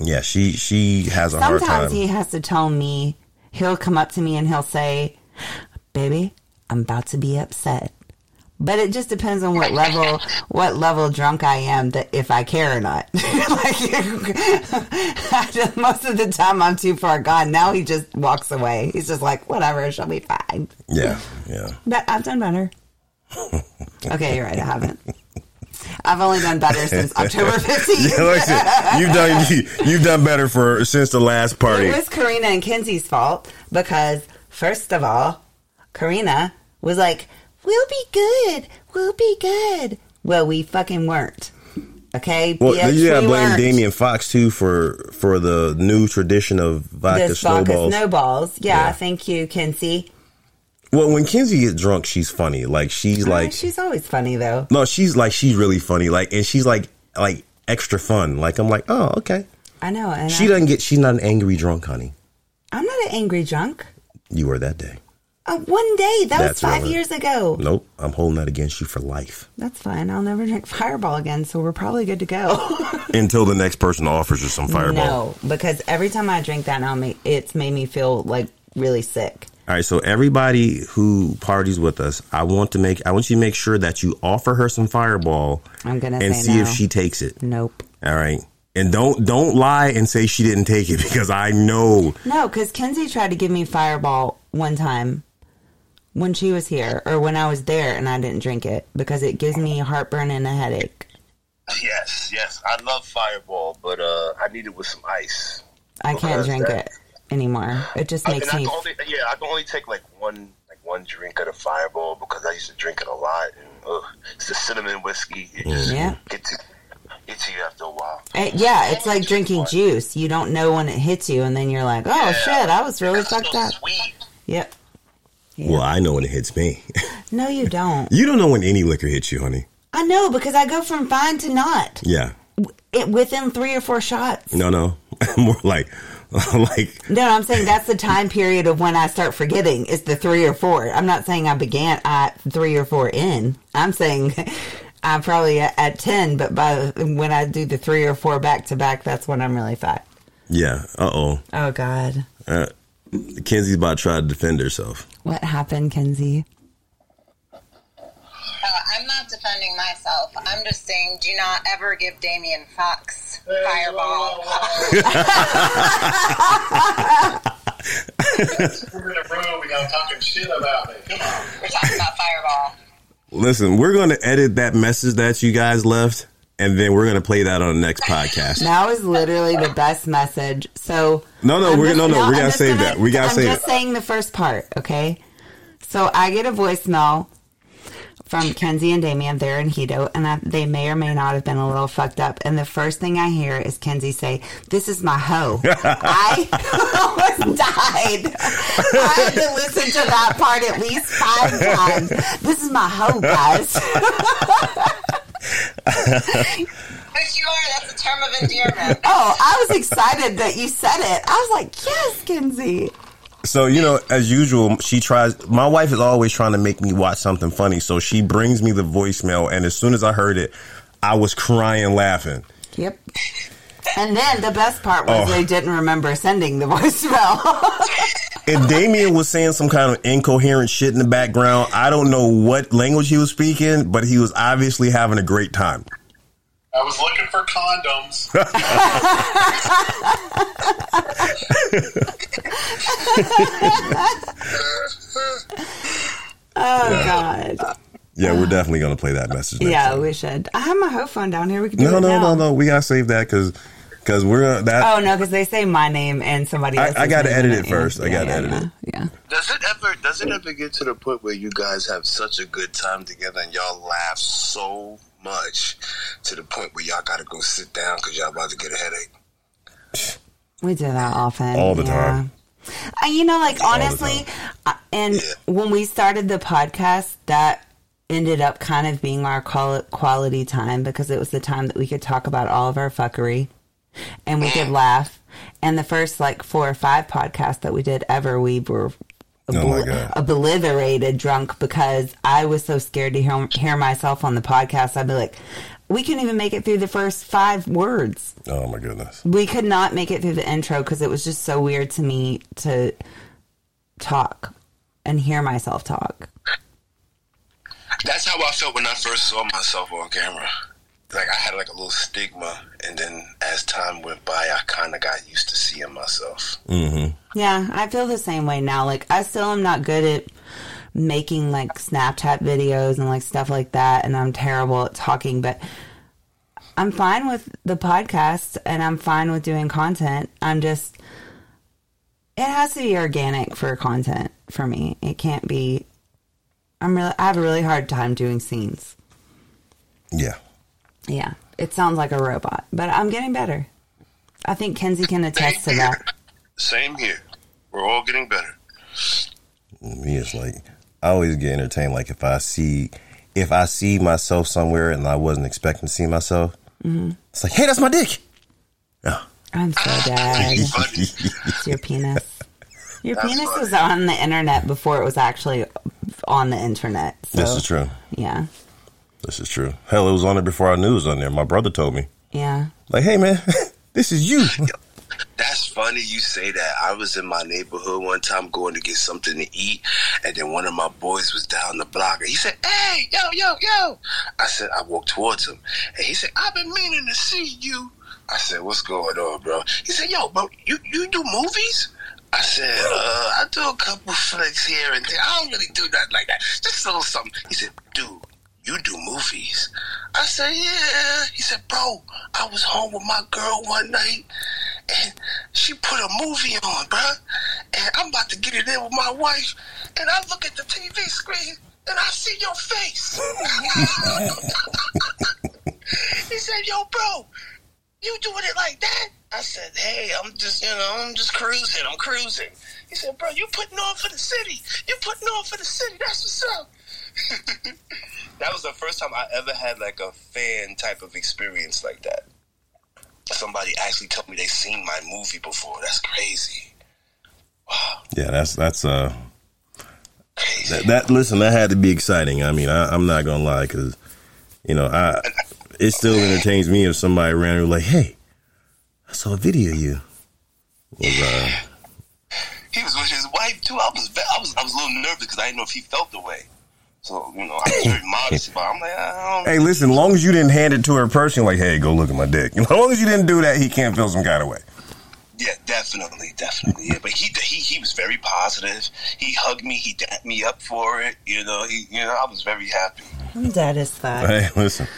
yeah, she she has a hard Sometimes time. he has to tell me, he'll come up to me and he'll say, Baby, I'm about to be upset. But it just depends on what level, what level drunk I am, that if I care or not. like, most of the time I'm too far gone. Now he just walks away. He's just like, whatever, she'll be fine. yeah, yeah. But I've done better. okay, you're right. I haven't. I've only done better since October 15th. Yeah, like said, you've done you, you've done better for since the last party. It was Karina and Kenzie's fault because, first of all, Karina was like, "We'll be good. We'll be good." Well, we fucking weren't. Okay. Well, you gotta we blame weren't. Damian Fox too for for the new tradition of vodka This vodka snowballs. snowballs. Yeah, Yeah. thank you, Kenzie. well, when Kenzie gets drunk, she's funny. Like she's Uh, like she's always funny though. no, she's like she's really funny. Like and she's like like extra fun. Like I'm like oh okay. I know. And She I, doesn't get. She's not an angry drunk, honey. I'm not an angry drunk. You were that day. Uh, one day. That That's was five relevant. years ago. Nope, I'm holding that against you for life That's fine. I'll never drink Fireball again, so we're probably good to go. until the next person offers you some fireball. No, because every time I drink that now, it's made me feel like really sick. All right, so everybody who parties with us, I want to make I want you to make sure that you offer her some fireball I'm gonna and say see no. if she takes it. Nope. All right. And don't don't lie and say she didn't take it because I know No, because Kenzie tried to give me Fireball one time when she was here, or when I was there, and I didn't drink it because it gives me heartburn and a headache. Yes, yes. I love Fireball, but uh, I need it with some ice. I can't drink that- it anymore. It just makes and I me. can only, yeah, I can only take like one like one drink of the Fireball because I used to drink it a lot. And ugh, it's the cinnamon whiskey. It just Yeah. gets to, gets you after a while. Eh, yeah, it's like drinking juice. You don't know when it hits you, and then you're like, "Oh Yeah. shit, I was really It's fucked so up." Sweet. Yep. Yeah. well, I know when it hits me. No, you don't. you don't know when any liquor hits you, honey. I know because I go from fine to not Yeah. it within three or four shots. No, no. More like like No, I'm saying that's the time period of when I start forgetting. It's the three or four. I'm not saying I began at three or four in. I'm saying I'm probably at, at ten, but by when I do the three or four back to back, that's when I'm really fat. yeah. Uh-oh. Oh God, Uh Kenzie's about to try to defend herself. what happened, Kenzie? Uh, I'm not defending myself. I'm just saying, do not ever give Damian Fox Fireball. We're in a room and y'all talking shit about me. Come on. We're talking about Fireball. Listen, we're going to edit that message that you guys left and then we're going to play that on the next podcast. That was literally the best message. So No, no, I'm we're- no, no, we gotta just save that. We gotta save that. I'm just it. saying the first part, okay? So I get a voicemail from Kenzie and Damien. They're in Hito, and I, they may or may not have been a little fucked up. And the first thing I hear is Kenzie say, "This is my hoe." I almost died. I had to listen to that part at least five times. This is my hoe, guys. Which you are, that's a term of endearment. Oh, I was excited that you said it. I was like, "Yes, Kenzie." So, you know, as usual, she tries my wife is always trying to make me watch something funny, so she brings me the voicemail and as soon as I heard it, I was crying laughing. Yep. And then the best part was Oh. they didn't remember sending the voicemail. And Damien was saying some kind of incoherent shit in the background. I don't know what language he was speaking, but he was obviously having a great time. I was looking for condoms. oh God. Yeah, we're definitely going to play that message. Next Yeah, time. we should. I have my hoe phone down here. We can do No, it no, now. no, no. We gotta save that because because we're gonna that. Oh no, because they say my name and somebody I- else. I gotta edit it first. I gotta edit yeah, it. Yeah. Does it ever does it ever get to the point where you guys have such a good time together and y'all laugh so much to the point where y'all got to go sit down because y'all about to get a headache? We do that often. All the yeah. time. Uh, you know, like the honestly, uh, and when we started the podcast, that ended up kind of being our quality time because it was the time that we could talk about all of our fuckery and we could mm. laugh. And the first like four or five podcasts that we did ever, we were Oh obli- God. obliterated drunk because I was so scared to hear, hear myself on the podcast. I'd be like, we couldn't even make it through the first five words Oh my goodness. we could not make it through the intro because it was just so weird to me to talk and hear myself talk. That's how I felt when I first saw myself on camera. Like I had like a little stigma, and then as time went by, I kind of got used to seeing myself. Mm-hmm. Yeah, I feel the same way now. Like I still am not good at making like Snapchat videos and like stuff like that, and I'm terrible at talking, but I'm fine with the podcast and I'm fine with doing content. I'm just it has to be organic for content for me. It can't be I'm really I have a really hard time doing scenes. Yeah. Yeah, it sounds like a robot, but I'm getting better. I think Kenzie can attest to that. Same here. We're all getting better. Me is like I always get entertained. Like if I see if I see myself somewhere and I wasn't expecting to see myself, mm-hmm. it's like, hey, that's my dick. Yeah. I'm so dead. It's your penis. Your That's penis funny. was on the internet before it was actually on the internet. So, This is true. Yeah. This is true. Hell, it was on there before I knew it was on there. My brother told me, Yeah. like, "Hey, man, this is you." That's funny you say that. I was in my neighborhood one time going to get something to eat, and then one of my boys was down the block, and he said, "Hey, yo, yo, yo!" I said, I walked towards him, and he said, "I've been meaning to see you." I said, "What's going on, bro?" He said, "Yo, bro, you you do movies?" I said, uh, "I do a couple flicks here and there. I don't really do nothing like that. Just a little something." He said, "Dude." You do movies? I said, yeah. He said, bro, I was home with my girl one night and she put a movie on, bro. And I'm about to get it in with my wife, and I look at the TV screen and I see your face. he said, "Yo, bro, you doing it like that?" I said, "Hey, I'm just, you know, I'm just cruising. I'm cruising." He said, "Bro, you putting on for the city. You putting on for the city. That's what's up." that was the first time I ever had like a fan type of experience like that somebody actually told me they seen my movie before. That's crazy. Wow, Yeah, that's that's uh crazy. that, that listen that had to be exciting. I mean, I, I'm not gonna lie because you know I it still entertains me if somebody ran and like, "Hey, I saw a video of you." Was uh he was with his wife too. I was, I was, I was a little nervous because I didn't know if he felt the way. So you know, I was very modest about. It. I'm like, I don't. Hey, listen, as long as you didn't hand it to her personally, like, hey, go look at my dick. As long as you didn't do that, he can't feel some kind of way. Yeah, definitely, definitely. Yeah, but he, he, he was very positive. He hugged me. He dapped me up for it. You know, he, you know, I was very happy. I'm dead as fuck. Hey, listen,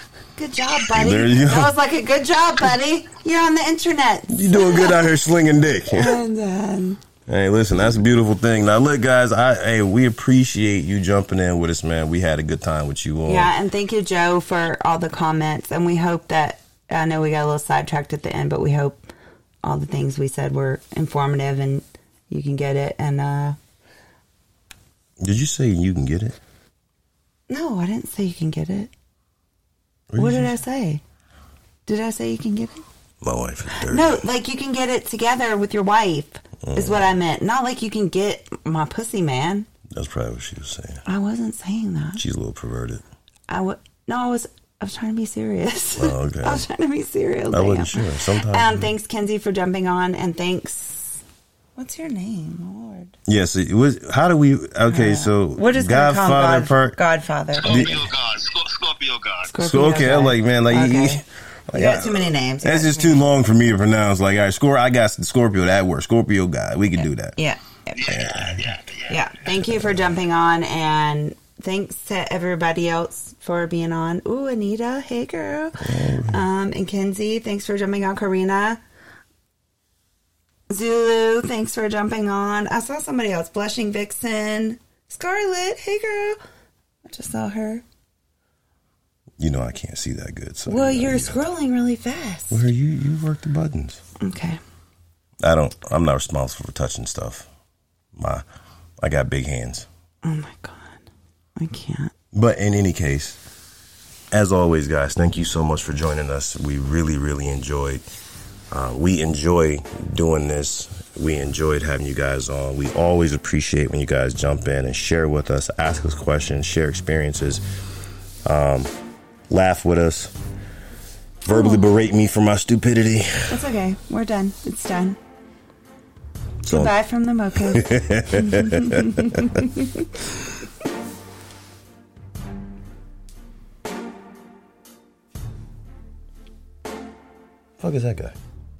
Good job, buddy. There you go. That was like a good job, buddy. You're on the internet. you doing good out here slinging dick. And then, Hey, listen, that's a beautiful thing. Now, look, guys, I hey, we appreciate you jumping in with us, man. We had a good time with you all. yeah, and thank you, Joe, for all the comments. And we hope that I know we got a little sidetracked at the end, but we hope all the things we said were informative and you can get it. And uh Did you say you can get it? no, I didn't say you can get it. What What did did I say? Did I say you can get it? My wife is dirty. No, like you can get it together with your wife. Is what I meant. Not like you can get my pussy, man. That's probably what she was saying. I wasn't saying that. She's a little perverted. I would no, I was I was trying to be serious. Oh, okay. I was trying to be serious. I wasn't sure. Sometimes. Um, thanks, Kenzie, for jumping on, and thanks. What's your name, Lord? Yes. it was. How do we? Okay, so We're just gonna call him Godfather God, part. Godfather. Scorpio God, Scorpio God. Scorpio okay, I'm like, man, like, Okay. he- like, You got I- too many names. You just too too long for me to pronounce. Like, all right, Scor, I got Scorpio. That word, Scorpio guy. We can do that. Yeah. Yeah, yeah, yeah. Yeah. Thank you for jumping on, and thanks to everybody else for being on. Ooh, Anita, hey girl. Um, and Kenzie, thanks for jumping on. Karina. Zulu, thanks for jumping on. I saw somebody else, Blushing Vixen. Scarlet, hey girl. I just saw her. You know, I can't see that good. So Well, you know, you're you- scrolling really fast. Where you you work the buttons. Okay. I don't. I'm not responsible for touching stuff. My, I got big hands. Oh my god. I can't. But in any case, as always, guys, thank you so much for joining us. We really, really enjoyed. Uh, we enjoy doing this. We enjoyed having you guys on. We always appreciate when you guys jump in and share with us, ask us questions, share experiences, um, laugh with us, verbally oh. berate me for my stupidity. It's okay. We're done. It's done. So, Goodbye from the Mocha. fuck is that guy?